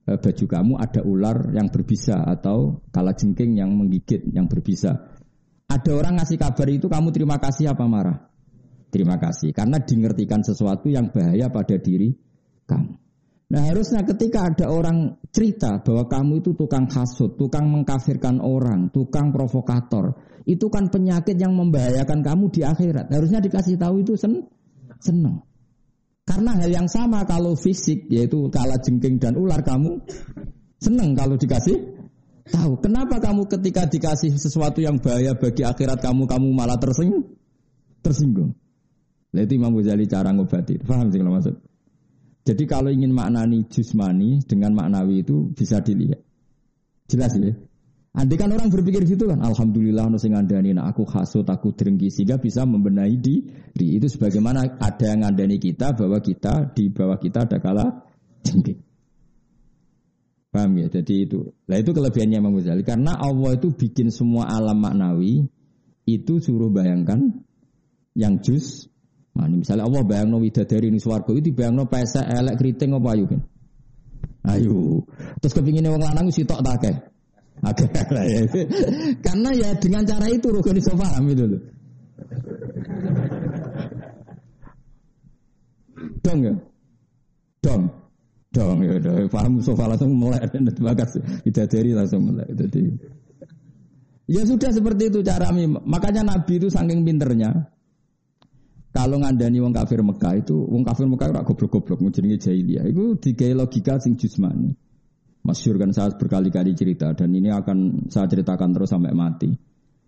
eh, baju kamu ada ular yang berbisa atau kala jengking yang menggigit yang berbisa. Ada orang ngasih kabar itu kamu terima kasih apa marah? Terima kasih karena dingertikan sesuatu yang bahaya pada diri kamu. Nah harusnya ketika ada orang cerita bahwa kamu itu tukang hasut, tukang mengkafirkan orang, tukang provokator, itu kan penyakit yang membahayakan kamu di akhirat. Harusnya dikasih tahu itu sen seneng. Karena hal yang sama kalau fisik yaitu kala jengking dan ular kamu seneng kalau dikasih tahu. Kenapa kamu ketika dikasih sesuatu yang bahaya bagi akhirat kamu kamu malah tersinggung? Tersinggung. Itu Imam Ghazali cara ngobati. Paham sih kalau maksud? Jadi kalau ingin maknani jusmani dengan maknawi itu bisa dilihat. Jelas ya. Andai kan orang berpikir gitu kan, Alhamdulillah no sing ngandani nah aku hasut, aku drengki sehingga bisa membenahi diri. Itu sebagaimana ada yang ngandani kita bahwa kita di bawah kita ada kala jengking. Paham ya? Jadi itu. Nah itu kelebihannya Imam Ghazali. Karena Allah itu bikin semua alam maknawi itu suruh bayangkan yang jus Nah, misalnya Allah bayang no widadari ini suwargo itu bayang no pesa elek keriting apa ayu kan? Ayo. Terus kepingin orang lanang si tok tak Oke, ya. Karena ya dengan cara itu rukun iso paham itu loh. Dong ya. Dong. Dong ya udah paham sofa langsung mulai ada bagas widadari langsung mulai. Jadi Ya sudah seperti itu cara Makanya Nabi itu saking pinternya kalau ngandani wong kafir Mekah itu, wong kafir Mekah ora goblok-goblok jenenge jahiliyah. Itu digawe logika sing jusmani. Masyur kan saya berkali-kali cerita dan ini akan saya ceritakan terus sampai mati.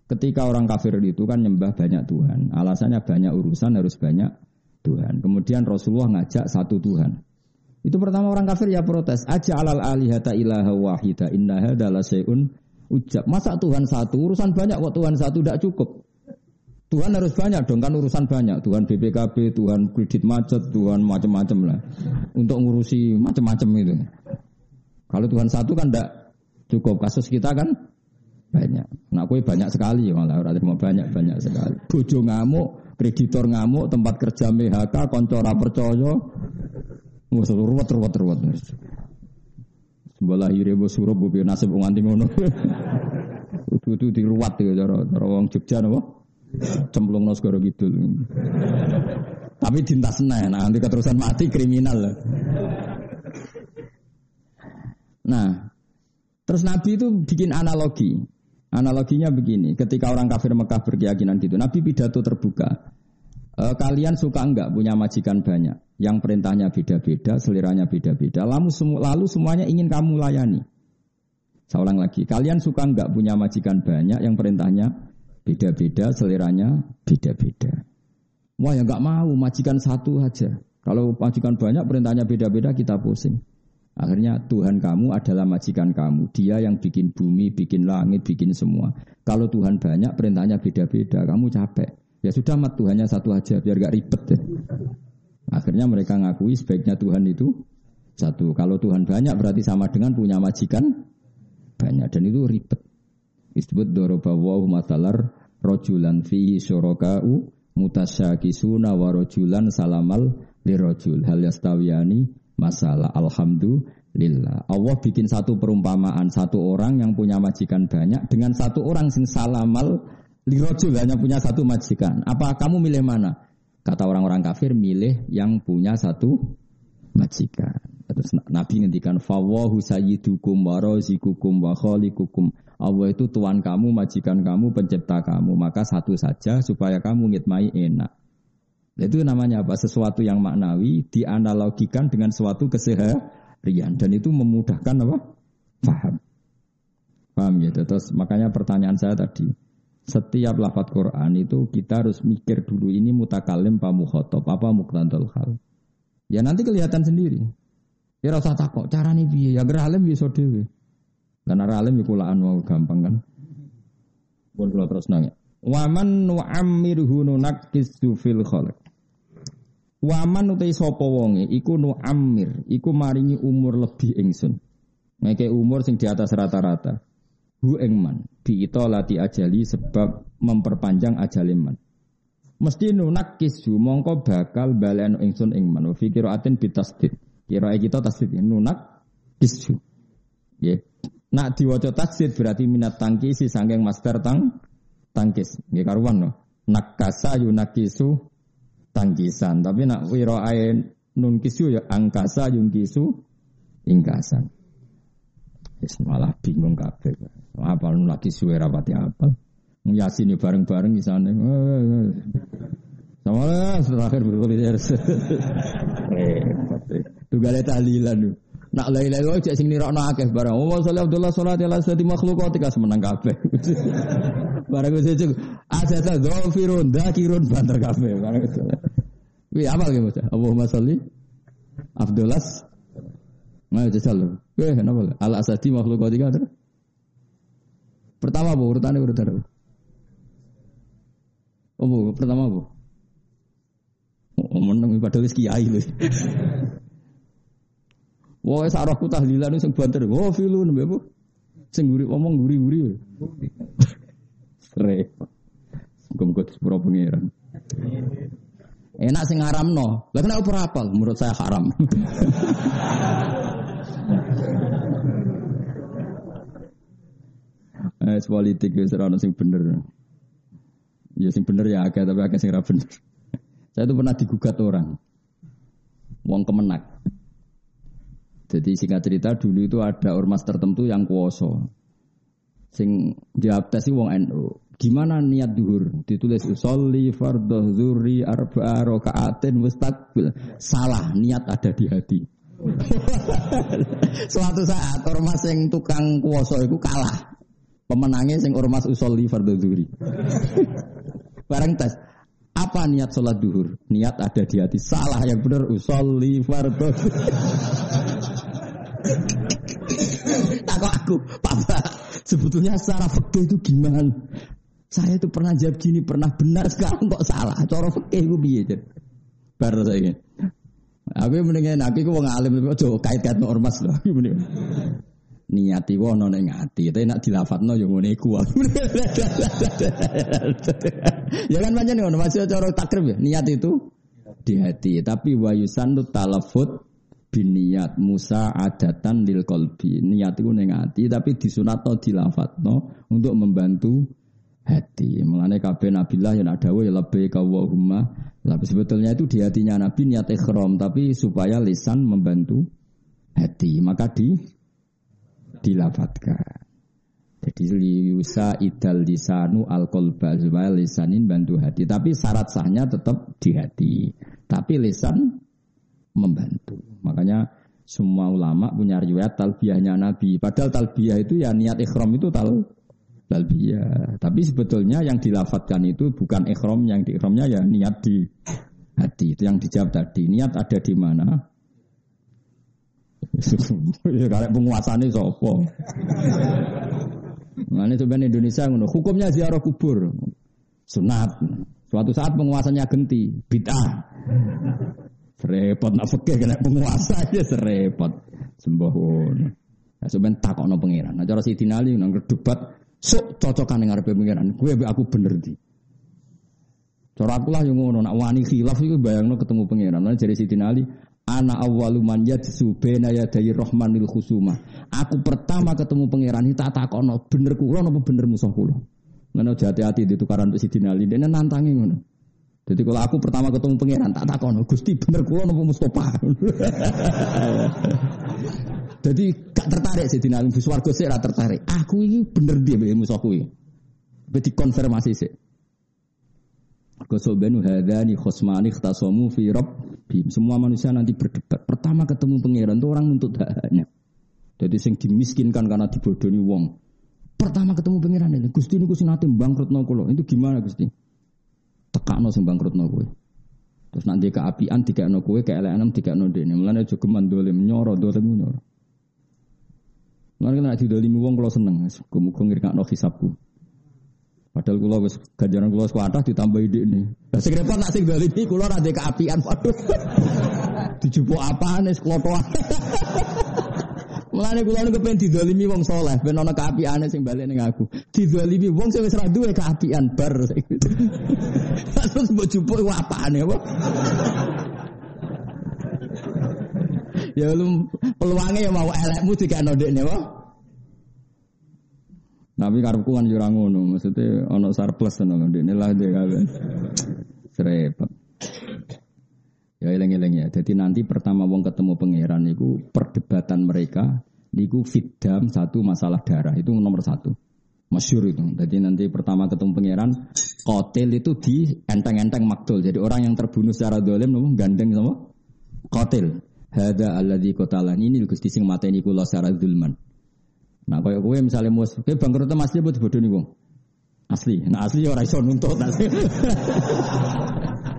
Ketika orang kafir itu kan nyembah banyak Tuhan. Alasannya banyak urusan harus banyak Tuhan. Kemudian Rasulullah ngajak satu Tuhan. Itu pertama orang kafir ya protes. Aja alal alihata ilaha wahida inna hadala syai'un ujab. Masa Tuhan satu? Urusan banyak kok Tuhan satu tidak cukup. Tuhan harus banyak dong kan urusan banyak. Tuhan BPKB, Tuhan kredit macet, Tuhan macam-macam lah. Untuk ngurusi macam-macam itu. Kalau Tuhan satu kan tidak cukup. Kasus kita kan banyak. Nah, kue banyak sekali malah orang mau banyak banyak sekali. Bojo ngamuk, kreditor ngamuk, tempat kerja MHK, koncora percaya, Wes ruwet ruwet ruwet. Sebelah ire bos suruh bu nasib nganti ngono. Utu-utu diruwat ya cara cara wong Jogja napa? Cemplung segoro gitu. Tapi cinta senang, nah, nanti keterusan mati kriminal. Nah, terus Nabi itu bikin analogi. Analoginya begini, ketika orang kafir Mekah berkeyakinan gitu, Nabi pidato terbuka. E, kalian suka enggak punya majikan banyak, yang perintahnya beda-beda, seliranya beda-beda, lalu, semu lalu semuanya ingin kamu layani. Saya ulang lagi, kalian suka nggak punya majikan banyak yang perintahnya beda-beda, seleranya beda-beda. Wah ya nggak mau majikan satu aja. Kalau majikan banyak perintahnya beda-beda kita pusing. Akhirnya Tuhan kamu adalah majikan kamu. Dia yang bikin bumi, bikin langit, bikin semua. Kalau Tuhan banyak perintahnya beda-beda, kamu capek. Ya sudah mat Tuhannya satu aja biar gak ribet deh. Akhirnya mereka ngakui sebaiknya Tuhan itu satu. Kalau Tuhan banyak berarti sama dengan punya majikan banyak dan itu ribet. Disebut dorobawahu matalar rojulan fihi syuroka'u mutasyakisuna wa rojulan salamal lirojul. Hal yastawiyani masalah alhamdulillah. Allah bikin satu perumpamaan satu orang yang punya majikan banyak dengan satu orang sing salamal lirojul hanya punya satu majikan. Apa kamu milih mana? Kata orang-orang kafir milih yang punya satu majikan. Terus Nabi ngendikan fawahu sayyidukum wa razikukum wa khalikukum Allah itu tuan kamu majikan kamu pencipta kamu maka satu saja supaya kamu ngitmai enak itu namanya apa? Sesuatu yang maknawi dianalogikan dengan suatu keseharian dan itu memudahkan apa? Paham. Paham ya? Terus makanya pertanyaan saya tadi, setiap lafat Quran itu kita harus mikir dulu ini mutakalim apa mukhotob, apa muktandal hal. Ya nanti kelihatan sendiri. Ya rasa takut, cara nih biaya, ya geralim bisa dewe. Karena ralim ya kulaan mau gampang kan. Buat terus nanya. Waman nu'ammirhu nunakkisu fil khalq. Waman utai sapa wonge iku nu amir, iku maringi umur lebih ingsun. Ngeke umur sing di atas rata-rata. Hu engman, biito lati ajali sebab memperpanjang ajaliman. Mesti nunak kisu mongko bakal balen ingsun ingman. Fi aten bitasdid. Kira kita tasdid nunak kisu. Ya. Nak diwaca tasdid berarti minat tangkisi sangking master tang tangkis. Nggih karuan no. Nakasa yunakisu tangkisan. Tapi nak wiro ain nun kisu ya angkasa yung kisu ingkasan. Yes, malah bingung kabeh. Apa nun lagi suwe rapati apa? Yasin bareng-bareng di sana. Sama lah terakhir berkulit Repot. Tugale tahlilan. Nak la ilaha illallah sing nirokno akeh barang. Oh sallallahu Abdullah salat ala sati makhluk tika semenang kabeh. Barang wis itu asasa dzafirun dzakirun banter kabeh. Barang itu. Wi apa ge maca? Allahumma sholli Abdullah Nah, jajal lho. Weh, kenapa? Al asadi makhluk tika terus. Pertama bu, urutannya urutan apa? Oh bu, pertama bu. Oh, menang padahal kiai lho. Wah, sarahku tahlilan sing banter. Oh, filun mbek Bu. Sing guri ngomong guri-guri. Repot. Muga-muga sepuro pangeran. Enak sing no. Lah kenapa ora apal? Menurut saya haram. Eh, politik ya serana sing bener. Ya sing bener ya agak tapi agak sing ra bener. Saya itu pernah digugat orang. Wong kemenak. Jadi singkat cerita dulu itu ada ormas tertentu yang kuoso. Sing jawab wong NU. Gimana niat duhur? Ditulis sholli fardhu dzuri arba'a rakaatin mustaqbil. Salah, niat ada di hati. Suatu saat ormas yang tukang kuoso itu kalah. Pemenangnya sing ormas usolli fardhu dzuri. Bareng tes. Apa niat sholat duhur? Niat ada di hati. Salah yang benar usolli fardhu. Takut aku, Papa, sebetulnya secara fakta itu gimana? Saya itu pernah jawab gini, pernah benar, sekarang kok salah. Cara fakta itu biar Baru saya Aku mendingan aku wong alim aja kait-kait ormas loh. Niati wono ning ati, tapi nak dilafatno yo ngene iku. ya kan pancen ngono, masih cara takrib ya. Niat itu di hati, tapi wayusan talafut biniat Musa adatan lil kolbi niat itu neng hati tapi disunatno dilafatno untuk membantu hati. Mengenai kabeh nabilah yang ada ya lebih kawahumma tapi sebetulnya itu di hatinya nabi niat ikhram tapi supaya lisan membantu hati. Maka di dilafatkan. Jadi liusa idal lisanu al kolba supaya lisanin bantu hati. Tapi syarat sahnya tetap di hati. Tapi lisan membantu. Makanya Semua ulama punya riwayat talbiyahnya Nabi. Padahal talbiyah itu ya niat ikhram itu tal talbiyah. Tapi sebetulnya yang dilafatkan itu bukan ikhram, yang di ikhramnya ya niat di hati. Itu yang dijawab tadi. Niat ada di mana? ya karek penguasane sapa? Nah, ini sebenarnya Indonesia ngono. Hukumnya ziarah kubur. Sunat. Suatu saat penguasanya genti, bid'ah. Serepot nak fikih kena penguasa aja serepot. Sembahun. Nah, sebenarnya takok no pangeran. Nah, cara si Ali nang debat sok cocokan dengan ngarepe pangeran. Gue aku bener di. Cara aku lah yang ngono, nak wani khilaf itu bayangno ketemu pangeran. Nah, jadi si Ali, Ana awwalu man yadsu baina yaday rahmanil khusuma. Aku pertama ketemu pangeran tak takono bener kula napa bener musuh kula. Ngono hati-hati ditukaran Mbak Sidin Ali. Dene nantangi ngono. Jadi kalau aku pertama ketemu pangeran tak takono Gusti bener kula napa Mustofa. Jadi gak tertarik sih Ali bus warga sih tertarik. Aku ini bener dia mbek musuh kuwi. konfirmasi sih. Kosobenu hadani khosmani khtasomu fi rabbim. Semua manusia nanti berdebat. Pertama ketemu pangeran itu orang nuntut haknya. Jadi sing dimiskinkan karena dibodohi wong. Pertama ketemu pangeran ini, Gusti ini sing nate bangkrut kula. Itu gimana Gusti? Tekakno sing bangkrut kowe. Terus nanti keapian tiga no kue, keeleanan tiga no dene. Mulane aja geman dolim nyoro dolim nyoro. Mulane nek didolimi wong kula seneng. Muga-muga ngirkakno hisabku. Padahal kula wis ganjaran kula kuatah ditambah ide. Lah sing repot nak sing dalimi kula ra keapian waduh. Dijupuk apane seklotoan. Mulane kula niku pengen didolimi wong saleh, ben ana keapiane sing balik ning aku. Didolimi wong sing wis ra duwe keapian bar. Terus mbok jupuk apane apa? Ya lu peluangnya ya mau elekmu dikene ndekne wae. Tapi karepku kan yo ngono, maksudnya ono surplus ngono ndekne lah dia kabeh. Serepet. Ya eleng-eleng ya. Jadi nanti pertama wong ketemu pangeran niku perdebatan mereka niku fitdam satu masalah darah itu nomor satu. Masyur itu. Jadi nanti pertama ketemu pangeran, kotel itu di enteng-enteng maktul. Jadi orang yang terbunuh secara dolim nopo gandeng sama kotel. Hada di kotalan ini Gusti sing mateni kula secara zulman. Nah, kaya kowe misalnya mus, kowe bangkrut asli apa nih wong? Asli. Nah, asli ya ora iso nuntut asli.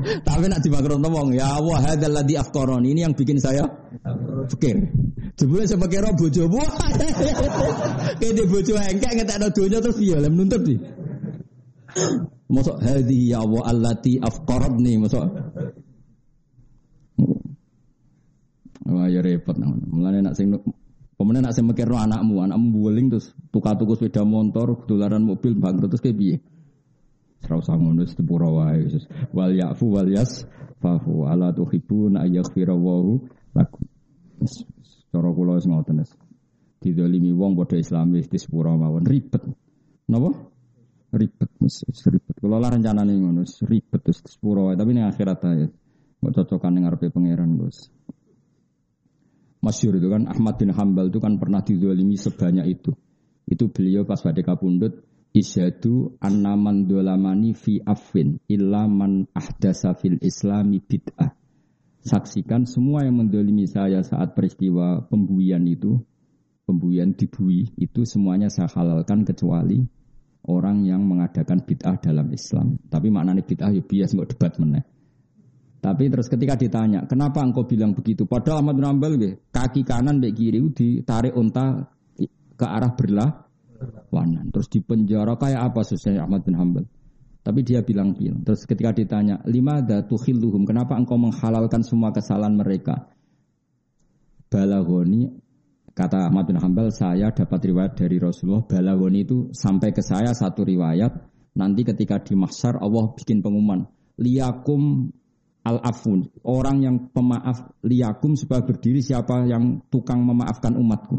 Tapi nak dibangkrut wong, ya Allah hadzal ladzi afqarani. Ini yang bikin saya fikir. Jebule saya kira bojo bu. Kayak di bojo engkek ngetekno donya terus piye lem nuntut di. Mosok hadhi ya Allah allati afqaradni mosok. Wah ya repot nang. Mulane nak sing Kemudian nak saya mikir anakmu, anakmu buling terus tukar tuku sepeda motor, dolaran mobil bangkrut terus kayak biye. Serau sangun terus sepura wae. Wal yafu wal yas fahu ala tuhibun ayaghfira wahu lakum. Cara kula wis ngoten wis. Didolimi wong padha Islamis di sepura mawon ribet. Napa? Ribet wis ribet. Kula lah rencanane ngono, ribet terus sepura wae tapi ning akhirat ae. Mbok cocokan ning ngarepe pangeran, Gus. Masyur itu kan Ahmad bin Hambal itu kan pernah dizalimi sebanyak itu. Itu beliau pas pada kapundut isyadu annaman dolamani fi affin illa man ahdasa fil islami bid'ah. Saksikan semua yang mendolimi saya saat peristiwa pembuian itu, pembuian dibui, itu semuanya saya halalkan kecuali orang yang mengadakan bid'ah dalam Islam. Tapi maknanya bid'ah ya bias nggak debat meneh. Tapi terus ketika ditanya, kenapa engkau bilang begitu? Padahal Ahmad bin Ambal, kaki kanan baik kiri ditarik unta ke arah berlah wanan. Terus di penjara kayak apa susahnya Ahmad bin Hambal? Tapi dia bilang bilang. Terus ketika ditanya, lima datuhilluhum, kenapa engkau menghalalkan semua kesalahan mereka? Balagoni, kata Ahmad bin Hambal, saya dapat riwayat dari Rasulullah. Balagoni itu sampai ke saya satu riwayat. Nanti ketika di mahsyar Allah bikin pengumuman. Liyakum al-afun, orang yang pemaaf liyakum supaya berdiri siapa yang tukang memaafkan umatku.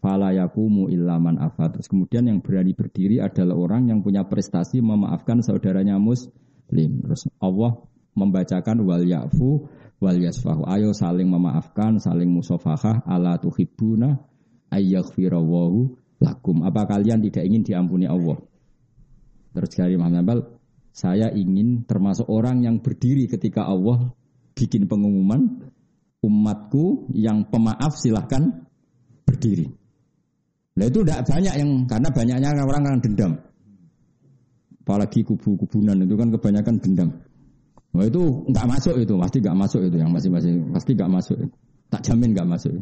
Fala yakumu illaman afat. Terus kemudian yang berani berdiri adalah orang yang punya prestasi memaafkan saudaranya muslim. Terus Allah membacakan wal yafu wal yasfahu. Ayo saling memaafkan, saling musafahah ala tuhibbuna ayyaghfirawahu lakum. Apa kalian tidak ingin diampuni Allah? Terus dari Muhammad saya ingin termasuk orang yang berdiri ketika Allah bikin pengumuman umatku yang pemaaf silahkan berdiri. Nah itu tidak banyak yang karena banyaknya orang yang dendam. Apalagi kubu-kubunan itu kan kebanyakan dendam. Wah itu nggak masuk itu, pasti nggak masuk itu yang masih-masih pasti nggak masuk. Tak jamin nggak masuk.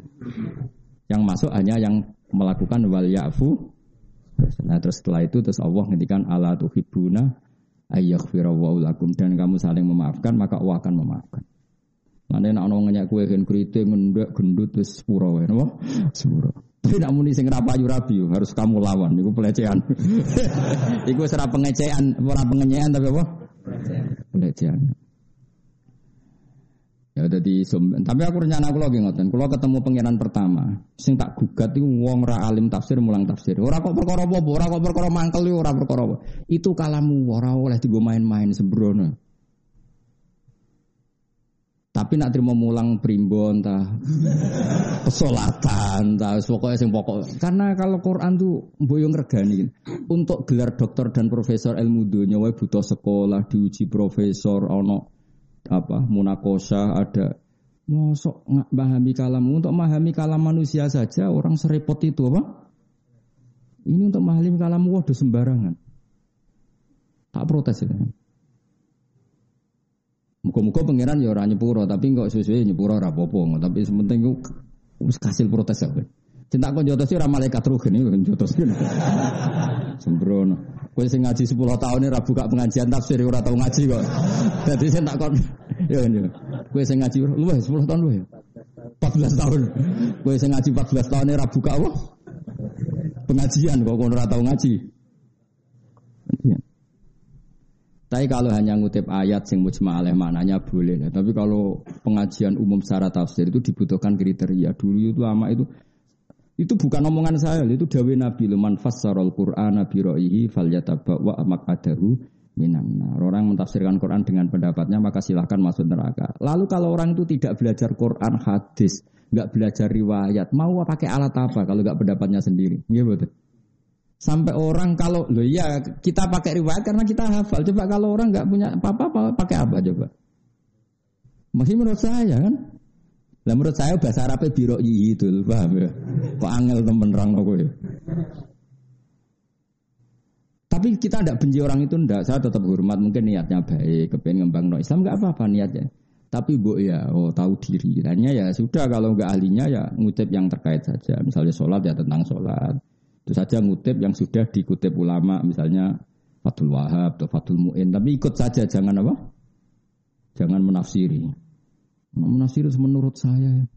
Yang masuk hanya yang melakukan wal ya'fu. Nah terus setelah itu terus Allah ngendikan ala tuhibuna ayyaghfirallahu lakum dan kamu saling memaafkan maka Allah akan memaafkan. Mana nak ono kue kan kritik ngendek gendut terus sepuro wae. Tapi nak muni sing rapayu rabi harus kamu lawan iku pelecehan. iku ora pengecehan, ora pengenyean tapi apa? Pelecehan. Ya jadi tapi aku rencana aku lagi ngoten. Kalau ketemu pangeran pertama, sing tak gugat itu wong ra alim tafsir mulang tafsir. Ora kok perkara apa, ora kok perkara mangkel ora perkara apa. Itu kalamu ora oleh digo main-main sembrono. Tapi nak terima mulang primbon ta. Pesolatan ta. Pokoknya sing pokok. Karena kalau Quran tuh boyong regani untuk gelar dokter dan profesor ilmu dunia wae butuh sekolah diuji profesor ono apa munakosa ada. Mosok nggak pahami kalam. Untuk memahami kalam manusia saja orang serepot itu apa? Ini untuk memahami kalam waduh sembarangan. Tak protes ya Muka-muka pangeran ya orang nyepuro, tapi enggak sesuai nyepuro rapopo, tapi sementing itu hasil protes ya. Cinta jotos sih malaikat rugen jotos kan. Sembrono. Kau sing ngaji 10 tahun rabu gak pengajian tafsir ora tau ngaji kok. Jadi saya tak kon. Ya kan. Kau sing ngaji lu 10 tahun ya. 14 tahun. Kau sing ngaji 14 tahun ini apa? Pengajian kok kau ora tau ngaji. Iya. Tapi kalau hanya ngutip ayat sing mujma alaih maknanya boleh. Nah, tapi kalau pengajian umum secara tafsir itu dibutuhkan kriteria. Dulu itu lama itu itu bukan omongan saya, itu dawe Nabi Luman fassarul Qur'an Nabi ro'ihi fal wa maqadahu minan Orang mentafsirkan Quran dengan pendapatnya maka silahkan masuk neraka. Lalu kalau orang itu tidak belajar Quran hadis, nggak belajar riwayat, mau pakai alat apa kalau nggak pendapatnya sendiri? Iya betul. Sampai orang kalau lo ya kita pakai riwayat karena kita hafal. Coba kalau orang nggak punya apa-apa pakai apa coba? Masih menurut saya kan. Lah menurut saya bahasa Arabnya biro itu, paham ya? Kok angel temen rang aku ya. Tapi kita tidak benci orang itu ndak. Saya tetap hormat. Mungkin niatnya baik, kepengen ngembang no Islam nggak apa-apa niatnya. Tapi bu ya, oh tahu diri. Hanya ya sudah kalau nggak ahlinya ya ngutip yang terkait saja. Misalnya sholat ya tentang sholat. Itu saja ngutip yang sudah dikutip ulama, misalnya Fatul Wahab atau Fatul Mu'in. Tapi ikut saja, jangan apa? Jangan menafsiri. Menafsiri menurut saya.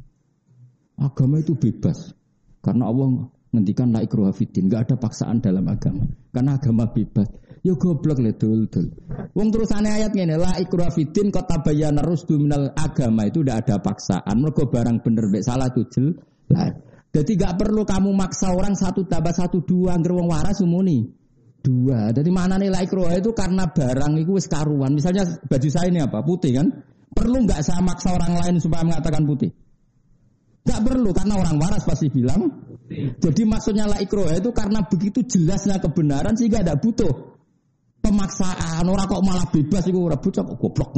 Agama itu bebas. Karena Allah ngendikan la ikruha fiddin, enggak ada paksaan dalam agama. Karena agama bebas. Ya goblok le dul dul. Wong terusane ayat ngene, la ikruha fiddin kota tabayyana rusdu minal agama itu tidak ada paksaan. Mergo barang bener mek salah tuh jelas. Jadi gak perlu kamu maksa orang satu tambah satu dua angger wong waras umuni. Dua. Jadi mana nilai ikroha itu karena barang itu wis karuan. Misalnya baju saya ini apa? Putih kan? Perlu nggak saya maksa orang lain supaya mengatakan putih? Gak perlu karena orang waras pasti bilang. Jadi maksudnya la ikroha itu karena begitu jelasnya kebenaran sehingga tidak butuh pemaksaan. Orang kok malah bebas itu orang bocah kok goblok.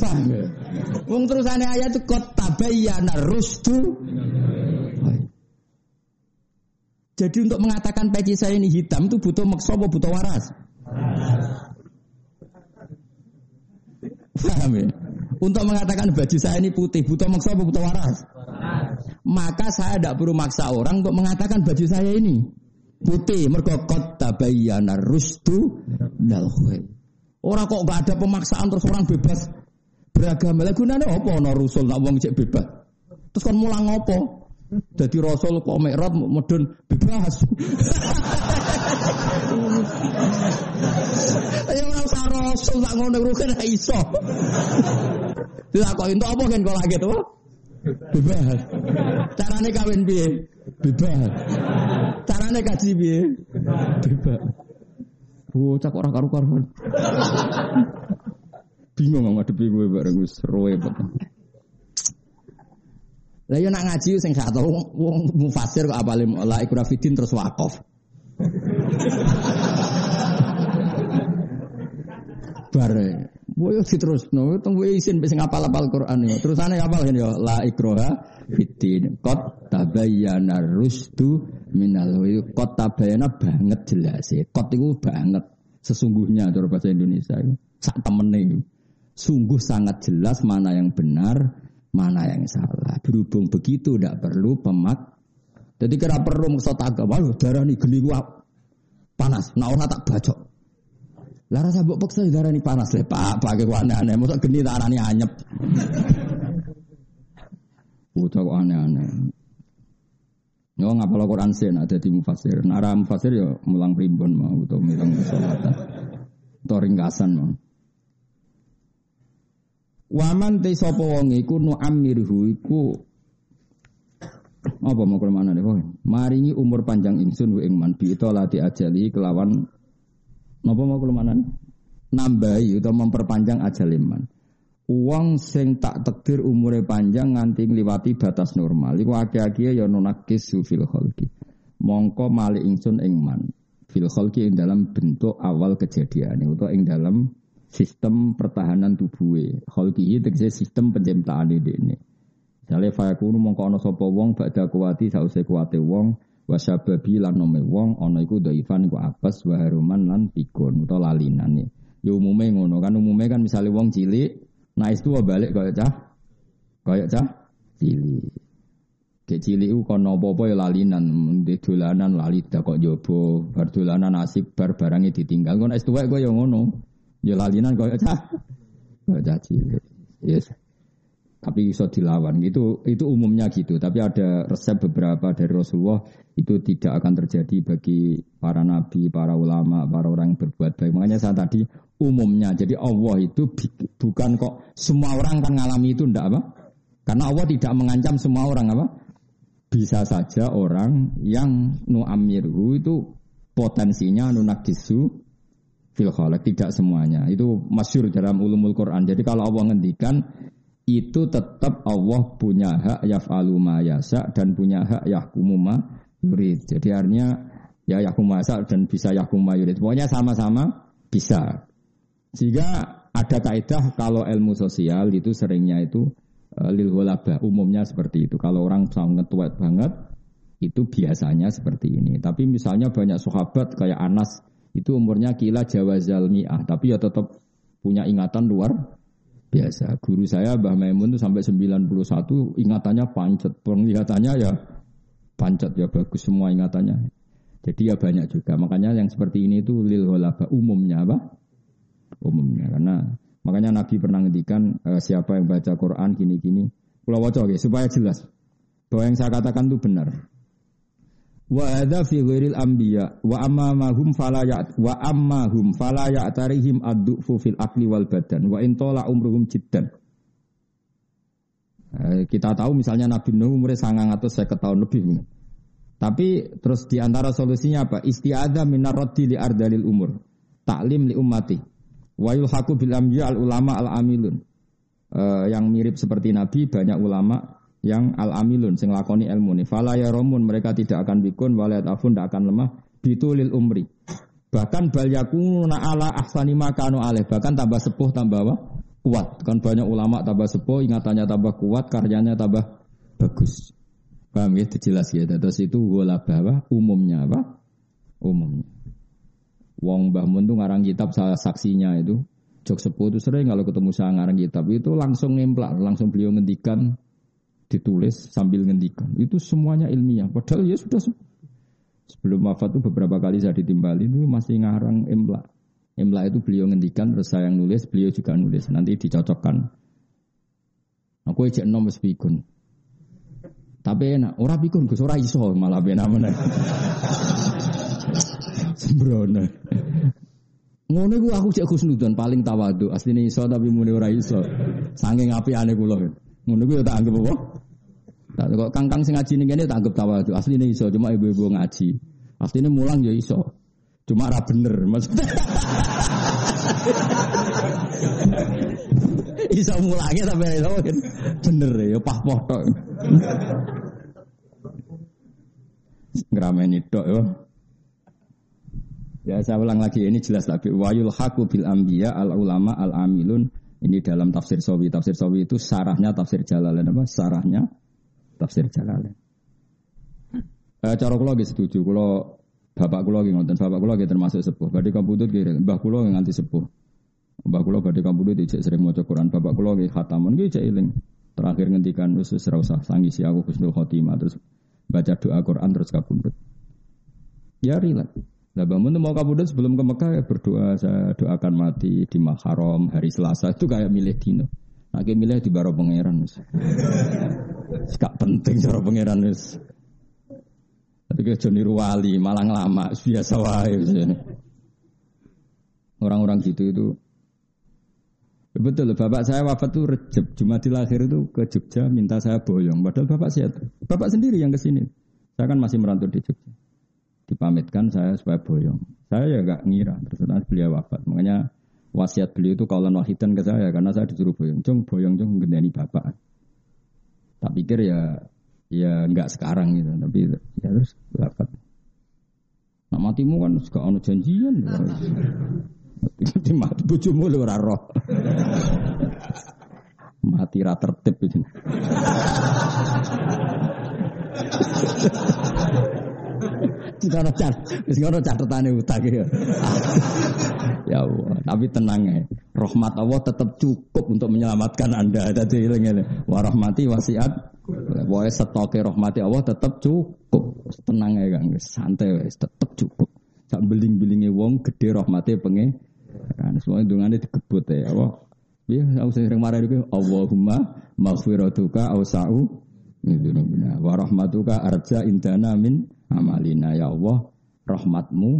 Paham? Wong terusane ayat itu kot tabayyana rusdu. Jadi untuk mengatakan peci saya ini hitam itu butuh maksa apa butuh waras? Paham ya? Untuk mengatakan baju saya ini putih butuh maksa apa butuh waras? Maka saya tidak perlu maksa orang untuk mengatakan baju saya ini putih. Mergo kot tabayyana rusdu dal Orang kok gak ada pemaksaan terus orang bebas beragama. Lah gunane apa ana rasul nak wong cek bebas. Terus kon mulang apa? Jadi rasul kok mikrot medun bebas. Ayo ora usah rasul tak ngono rugen iso. Dilakoki entuk apa kan kok lagi tuh? Bebas. Carane kawin piye? Bebas. Carane kaji piye? Bebas. Bocah kok ora karu-karuan bingung ngadepi gue bareng gue seru ya Lah yo nak ngaji sing gak tau wong mufasir kok apale la ikrafidin terus wakaf. Bare Boyo no, tunggu isin bisa ngapal apal Quran yo. Terus aneh apal kan yo la ikroha fitin. Kot tabayana rusdu minal kot tabayana banget jelas ya. Kot itu banget sesungguhnya cara bahasa Indonesia. Sak temene Sungguh sangat jelas mana yang benar, mana yang salah. Berhubung begitu tidak perlu pemak. Jadi kira perlu maksud agama, darah ini geli panas. Nah orang tak bacok. Lah rasa mbok peksa darah ini panas le Pak, pakai aneh-aneh. Masa geni tak arani anyep. Bocah kok aneh-aneh. Yo ngapal Quran sen ada di mufasir. Nara mufasir yo mulang primbon mau atau mulang salatan. Atau ringkasan mau. Waman te sapa wong iku nu amirhu iku apa mau ke mana nih? Maringi umur panjang ingsun ing man bi lati ajali kelawan Napa mau kelemahan? Nambahi atau memperpanjang ajal iman. Uang sing tak tekdir umure panjang nganti ngliwati batas normal. Iku akeh-akeh ya nonakis fil khalqi. Mongko malik ingsun ing man. Fil khalqi ing dalam bentuk awal kejadian itu ing dalam sistem pertahanan tubuhe. Khalqi tegese sistem penciptaan ini. Misalnya fayakunu mongko ana sapa wong badha kuwati sause kuwate wong wasababi lan nome wong ana iku dhaifan iku apes wa haruman lan pikun utawa lalinan ya umume ngono kan umume kan misalnya wong cilik nah itu balik kaya cah kaya cah cilik ke cilik ku kono apa-apa ya lalinan di dolanan lali kok jobo bar dolanan asik bar barangnya ditinggal ngono es tuwek kaya ngono ya lalinan kaya cah kaya cah cilik yes. Tapi bisa dilawan. Itu itu umumnya gitu. Tapi ada resep beberapa dari Rasulullah itu tidak akan terjadi bagi para nabi para ulama para orang yang berbuat baik. Makanya saya tadi umumnya. Jadi Allah itu bukan kok semua orang kan ngalami itu ndak apa? Karena Allah tidak mengancam semua orang apa? Bisa saja orang yang nu amirhu itu potensinya nu nakisu fil tidak semuanya itu masyur dalam ulumul Quran jadi kalau Allah ngendikan itu tetap Allah punya hak yaf'alu ma yasa dan punya hak yahkumu ma yurid. Jadi artinya ya yahkumu ma dan bisa yahkumu ma yurid. Pokoknya sama-sama bisa. Sehingga ada kaidah kalau ilmu sosial itu seringnya itu uh, lil umumnya seperti itu. Kalau orang sangat tua banget itu biasanya seperti ini. Tapi misalnya banyak sahabat kayak Anas itu umurnya kila jawazal mi'ah, tapi ya tetap punya ingatan luar biasa. Guru saya Mbah Maimun itu sampai 91 ingatannya pancet, penglihatannya ya pancet ya bagus semua ingatannya. Jadi ya banyak juga. Makanya yang seperti ini itu lil walaba umumnya apa? Umumnya karena makanya Nabi pernah ngendikan e, siapa yang baca Quran gini-gini. Kalau wajah supaya jelas bahwa yang saya katakan itu benar. Wa ada fi ghairil anbiya wa amma mahum fala ya wa amma hum fala ya'tarihim ad-du'fu fil akli wal badan wa in tola umruhum jiddan. Eh, kita tahu misalnya Nabi Nuh umurnya sangat atau saya tahun lebih. Tapi terus di antara solusinya apa? Istiada minar raddi li ardalil umur. Taklim li ummati. Wa yulhaku bil al ulama al amilun. Uh, yang mirip seperti Nabi banyak ulama yang al amilun sing lakoni ilmu ni. Fala ya romun mereka tidak akan bikun walayat afun tidak akan lemah. Bitulil umri. Bahkan bal yakuna ala ahsani makanu aleh bahkan tambah sepuh tambah apa? Kuat. Kan banyak ulama tambah sepuh ingatannya tambah kuat karyanya tambah bagus. Paham ya? Jelas ya? Terus itu wala bahwa umumnya apa? Umumnya. Wong Mbah Mun tuh ngarang kitab salah saksinya itu. Jok sepuh itu sering kalau ketemu saya ngarang kitab. Itu langsung nemplak langsung beliau ngendikan ditulis sambil ngendikan. Itu semuanya ilmiah. Padahal ya sudah sebelum wafat itu beberapa kali saya ditimbali itu masih ngarang imla. Imla itu beliau ngendikan terus saya yang nulis, beliau juga nulis. Nanti dicocokkan. Aku ejek nom wis pikun. Tapi enak, ora pikun Gus ora iso malah benak mana. Sembrono. Ngono iku aku cek Nudon paling tawadu. Asline iso tapi muni ora iso. Saking apikane kula. Ngono ku tak anggap apa? Tak kok kangkang sing ngaji ning kene tak anggap tawadhu. Asline iso, cuma ibu-ibu ngaji. Asline mulang ya iso. Cuma ra bener maksudnya. iso mulangnya tapi iso bener ya pah poh tok. Ngrameni tok ya. Ya saya ulang lagi ini jelas lagi. Wayul haku bil ambiya al ulama al amilun. Ini dalam tafsir sawi. Tafsir sawi itu sarahnya tafsir jalalain apa? Sarahnya tafsir jalalain. Eh, cara kula nggih setuju. Kula bapak kula nggih ngoten. Bapak kula nggih termasuk sepuh. Badhe kamputut nggih mbah kula nggih nganti sepuh. Mbah kula badhe kamputut dicek sering maca Quran. Bapak kula nggih khatamun nggih cek eling. Terakhir ngendikan wis ora usah sangisi aku husnul khotimah terus baca doa Quran terus kabundut. Ya rileks. Nah bangun mau kabudut sebelum ke Mekah ya berdoa saya doakan mati di Maharam hari Selasa itu kayak milih dino. Nah milih di baro pangeran. Gak penting cara pangeran. Tapi ke Joni Ruwali malah lama biasa wae Orang-orang gitu itu Betul, bapak saya wafat tuh Recep, di lahir itu ke Jogja minta saya boyong. Padahal bapak sehat. Bapak sendiri yang ke sini. Saya kan masih merantau di Jogja dipamitkan saya supaya boyong. Saya ya gak ngira, terus beliau wafat. Makanya wasiat beliau itu kalau wahidan ke saya karena saya disuruh boyong. Jong boyong jong gendani bapak. Tak pikir ya ya nggak sekarang gitu, tapi ya terus wafat. Nah matimu kan suka ono janjian. Mati mati bojomu lu ora roh. Mati ra tertib itu. Sekarang cat, sekarang catatan utang ya. ya Allah, tapi tenang ya. Rahmat Allah tetap cukup untuk menyelamatkan anda. Jadi ini, warahmati wasiat. Wah setoke rahmati Allah tetap cukup. Tenang ya kang, santai wes tetap cukup. Sak beling-belingi wong gede rahmati penge. Kan semua hitungannya dikebut ya Allah. Ya, aku sering marah itu. Allahumma maghfiratuka awsa'u. Warahmatuka arja indana min amalina ya Allah rahmatmu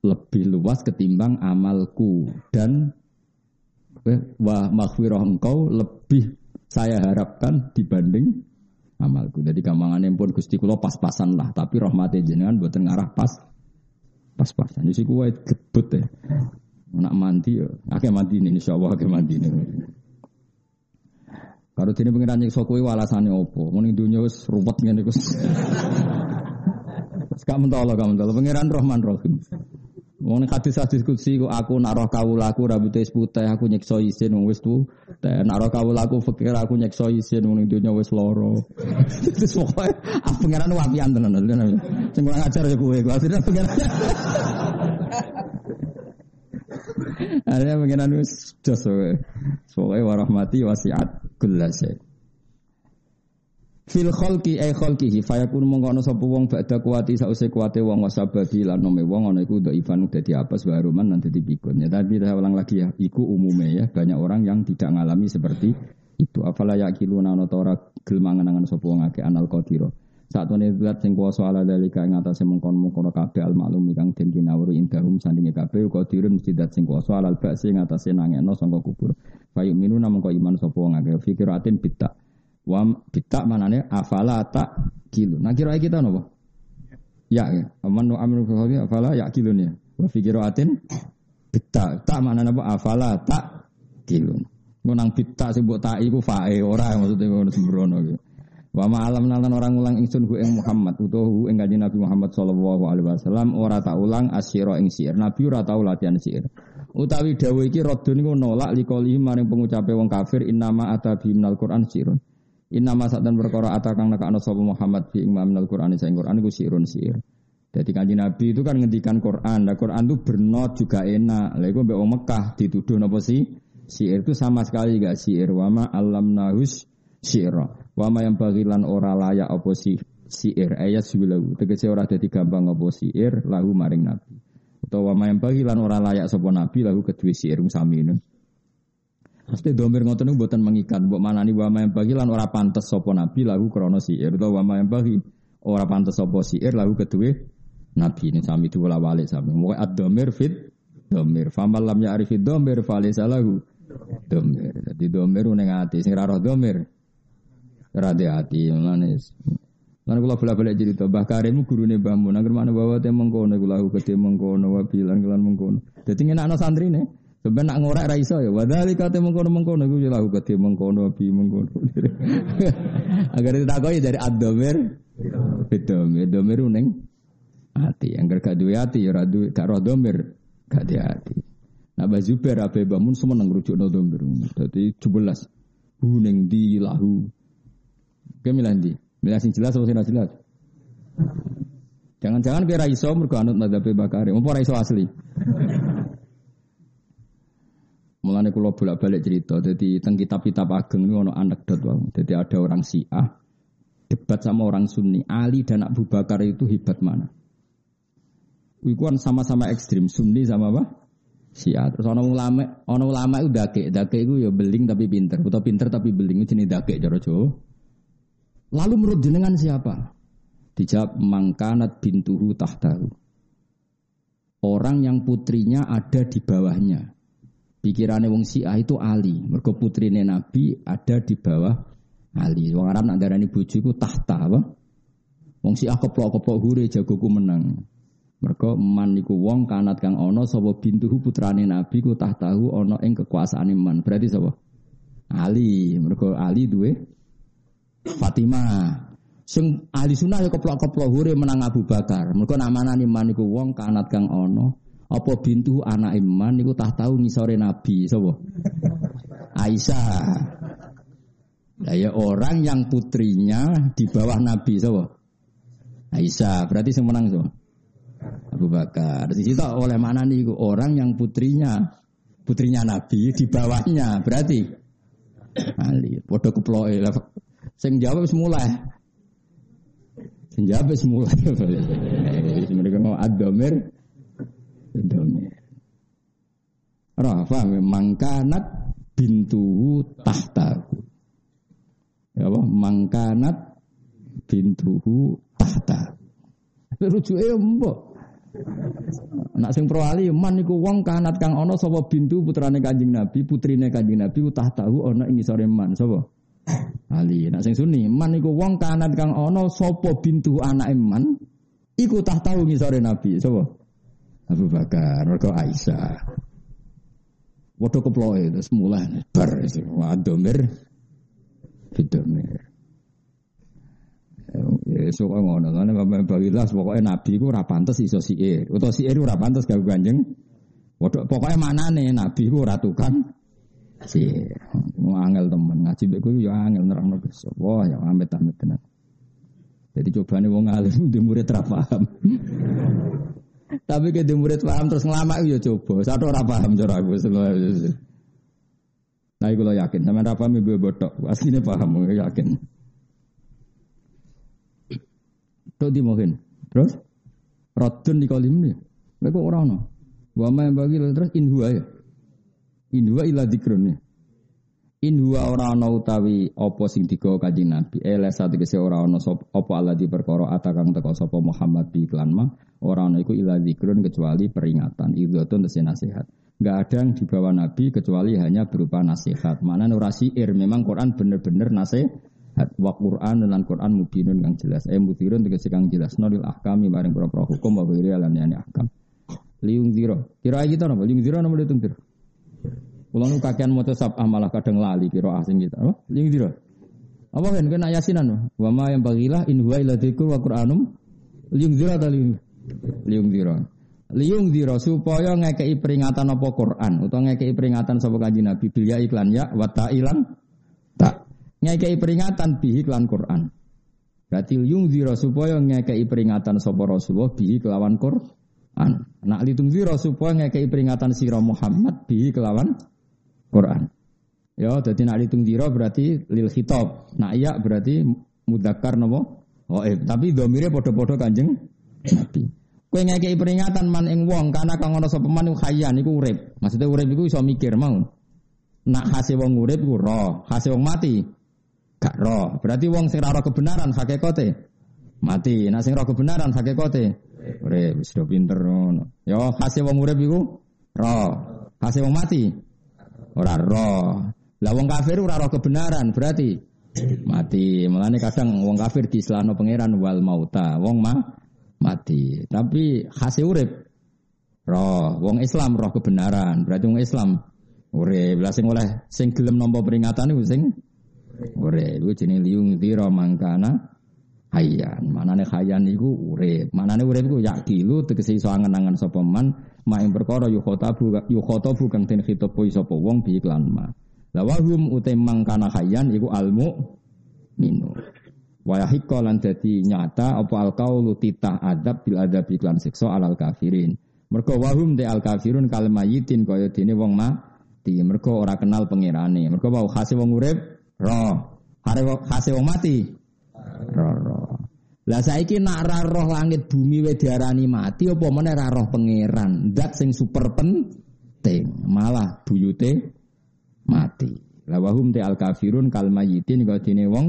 lebih luas ketimbang amalku dan eh, wa maghfirah engkau lebih saya harapkan dibanding amalku. Jadi gampangannya pun Gusti kula pas-pasan lah, tapi rahmatnya jenengan buat ngarah pas pas-pasan. Jadi kuwi gebut ya. Nak mandi ya, akeh mandi ini insyaallah akeh mandi ini. Kalau dene pengiran nyiksa kowe alasane opo? Muni dunya wis ruwet ngene Gus. Gak gak mentolo. Pangeran Rahman Rahim. Wong hadis hadis kutsi aku nak roh kawulaku rambut wis putih aku nyekso isin wong wis tu. Nak roh kawulaku fikir aku nyekso isin wong dunya wis loro. Terus pokoke ah pangeran wapian tenan. Sing kurang ajar ya kowe. Akhirnya pangeran. Akhirnya pangeran wis jos kowe. Pokoke warahmati wasiat kullasai. Fil kholki ay kholkihi fayakun mongko ana sapa wong badha kuati sause kuate wong wasababi lan nome wong ana iku ndo ivan dadi apa baruman nanti pikun. Ya tapi saya ulang lagi ya, iku umume ya banyak orang yang tidak ngalami seperti itu. Afala yakiluna ana ora gelem mangan sapa wong akeh anal qadira. Satune zat sing kuasa ala dalika ing atase mengkon-mengkon kabeh al maklum kang den kinawuri indahum sandinge kabeh qadirun mesti zat sing kuasa alal ba'si ing atase nangekno sangka kubur. Fayu minuna mengko iman sapa wong akeh fikiratin bitta Wa bitak manane afala tak kilu. Nah kira kita nopo? Ya, ya. Aman nu amru afala ya kilun ya. Wa fi qiraatin bitak. Tak mana apa afala tak kilun. Ngunang bitak sing tak iku fae ora maksudnya ngono sembrono gitu. Wa ma'alam nalan orang ulang ingsun hu ing Muhammad utawa ing kanjeng Nabi Muhammad sallallahu alaihi wasallam ora tak ulang asyira ing sihir. Nabi ora tau latihan sihir. Utawi dawuh iki radun niku nolak likoli maring pengucape wong kafir innama atabi minal Qur'an sirun. Inna masak dan perkara atakang nekakno sapa Muhammad fi imam al-Qur'an sing Qur'an iku sirun sir. Jadi kanji Nabi itu kan ngendikan Quran. Nah Quran itu bernot juga enak. Lah iku mbek Mekah dituduh napa sih? Syair itu sama sekali gak syair. Wama alam nahus syair. Wama yang bagilan ora layak apa sih syair. Ayat sebelahu. Tegese ora dadi gampang apa syair lahu maring Nabi. Utawa wama yang bagilan ora layak sapa Nabi lahu kedua syair sami ini. Mesti domir ngoten niku mboten mengikat, mbok manani wa yang bagi lan ora pantes sapa nabi lagu krana siir utawa wa yang bagi ora pantes sapa siir lagu kedue nabi ini sami diwala walik sami. Moga ad-domir fit domir. Famal lam ya'rif domir falisa lahu domir. Dadi domir ning ati sing roh domir. Ora de ati mlane. Lan kula bola-balik cerita Mbah Karim gurune Mbah Mun anggere mana bawa te mengkono kula kedhe mengkono wa bilang kelan mengkono. Dadi ngenakno santrine. Sebenarnya nak ngorek ra iso ya. Wadali kate mengkono-mengkono iku ya lahu kate mengkono bi mengkono. Agar ditakoki dari ad-dhamir. Beda, domir ning hati. Yang gak duwe hati ya radu gak roh domir gak di hati. Nah Mbah Zubair Bamun semua nang domir. Jadi 17 huning di lahu. Oke milah di. Milah sing jelas apa sing jelas? Jangan-jangan kira iso mergo anut madzhab Bakari. Apa ora iso asli? Mulane kula bolak-balik cerita, jadi teng kitab-kitab ageng ini ono anekdot wae. Jadi ada orang Syiah debat sama orang Sunni, Ali dan Abu Bakar itu hebat mana? Iku kan sama-sama ekstrim, Sunni sama apa? Syiah. Terus ono ulama, ono ulama itu dake, dake itu ya beling tapi pinter, atau pinter tapi beling itu jenis dake cara Jawa. Lalu menurut jenengan siapa? Dijawab mangkanat bintuhu tahtahu. Orang yang putrinya ada di bawahnya. Pikirannya wong Syiah itu Ali. Mergo putrine Nabi ada di bawah Ali. Wong Arab nak darani bojo tahta apa? Wong Syiah keplok-keplok hure jagoku menang. Mergo man iku wong kanat kang ana sapa bintuhu putrane Nabi ku tahtahu ana ing kekuasaane man. Berarti sapa? Ali. Mergo Ali duwe Fatimah. Sing ahli sunnah ya keplok-keplok hure menang Abu Bakar. Mergo namane man iku wong kanat kang ana apa bintu anak iman niku tah tahu ngisore Nabi sapa? Aisyah. Nah, ya orang yang putrinya di bawah Nabi sapa? Aisyah. Berarti sing menang sapa? Abu Bakar. Di situ oleh mana nih orang yang putrinya putrinya Nabi di bawahnya berarti Ali. Podo keploke sing jawab semula. Sing jawab semula. Mereka mau adomir domir. Rafa mangkanat bintuhu tahtahu. Ya apa? Mangkanat bintuhu tahta. Rujuke mbok. Nak sing pro ali man niku wong kanat kang ana sapa bintu putrane Kanjeng Nabi, putrine Kanjeng Nabi utah tahu ana ing isore man sapa? Ali. Nak sing sunni man niku wong kanat kang ana sapa bintu anake man iku tah tahu ngisore Nabi sapa? Abu Bakar, mergo Aisyah. Waduh keploe terus mulai bar wadomir bidomir. Ya sok ngono ngene Bapak Bawilas pokoke nabi ku ora pantes iso siir. Utawa siir ora pantes gawe Kanjeng. Waduh pokoke manane nabi ku ora tukang siir. Angel temen ngaji mbek ya angel nerangno Gusti. Wah ya amit-amit tenan. Jadi cobane wong alim di murid ra paham. Tapi ke murid paham terus ngelama ya coba. Satu ora paham cara aku Nah, iku lo yakin sampean ra paham ibu botok. Asline paham yakin. Tok di mungkin. Terus Rodun di kolim nih. Mereka orang no. Yang bagi terus inhua ya. Inhua ila dikrun ya. Inhua orang no utawi opo sing digawa kanjeng Nabi. Ele kese orang no sop opo ala di perkara atakang teko sopo Muhammad bi iklan mah. Orang no iku ila dikrun kecuali peringatan. Itu tuh nasihat. Gak ada yang dibawa Nabi kecuali hanya berupa nasihat. Mana nurasi ir memang Quran bener-bener nasihat. Wa Quran dan Quran mubinun kang jelas. Eh mubinun tegese kang jelas. Nolil ahkami bareng pro-pro hukum wa ghairi lan yani ahkam. Liung ziro. Kira kita napa? Liung ziro napa liung ziro? Kulo nu kakean maca sabah malah kadang lali kira asing kita. Apa? Liung ziro. Apa kan kena yasinan? Wa ma yang bagilah in huwa wa Qur'anum. Liung ziro ta liung. Liung ziro. Liung ziro supaya ngekei peringatan apa Quran utawa ngekei peringatan sapa kanjeng Nabi bil ya iklan ya wa ta'ilan tak ngekei peringatan bihi klan Quran. Berarti yung ziro supaya ngekei peringatan sapa Rasulullah bihi kelawan Quran. Nak litung ziro supaya ngekei peringatan sira Muhammad bihi kelawan Quran. Ya, jadi nak litung ziro berarti lil khitab. Nak iya berarti mudakar nopo? Oh, eh, tapi domire podo-podo kanjeng Nabi. Kowe ngekei peringatan man ing wong karena kang ana sapa man iku urip. Maksudnya urip iku iso mikir mau. Nak hasil wong urip ku roh, hasil wong mati gak roh. Berarti wong sing ora kebenaran hakikate mati. Nah sing roh kebenaran hakikate urip wis do pinter ngono. Yo hasil wong urip iku roh. Hasil wong mati ora roh. Lah wong kafir ora roh kebenaran berarti mati. Mulane kadang wong kafir diislahno pangeran wal mauta. Wong mah mati. Tapi hasil urip roh. Wong Islam roh kebenaran. Berarti wong Islam urip. Lah sing oleh sing gelem nampa peringatan iku sing urip. Iku jenenge liung dira mangkana Hayyan, manane hayyan iku urip. Manane urip iku yakilu tegese iso angen-angen sapa man mak ing perkara yu khotabu yu khotabu kang den khitopo sapa wong bi iklan ma. La wahum ute mangkana hayyan iku almu minu. Wa yahiqqa lan dadi nyata apa alqaulu titah adab bil adab iklan siksa alal kafirin. Mergo wahum de al kafirun kal mayitin kaya dene wong mati. Mergo ora kenal pangerane. Mergo wau khase wong urip roh. Hare khase wong mati roh. Lah saiki nak ra roh langit bumi we diarani mati apa meneh ra roh pangeran. Zat sing super penting. Malah buyute mati. La wahum te al kafirun kal mayitin dene wong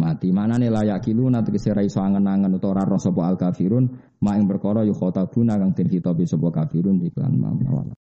mati. Manane layak kiluna tegese ra iso angen-angen utawa ra roh sapa al kafirun mak ing perkara yu khotabuna kang den khitabi sapa kafirun iklan mawala.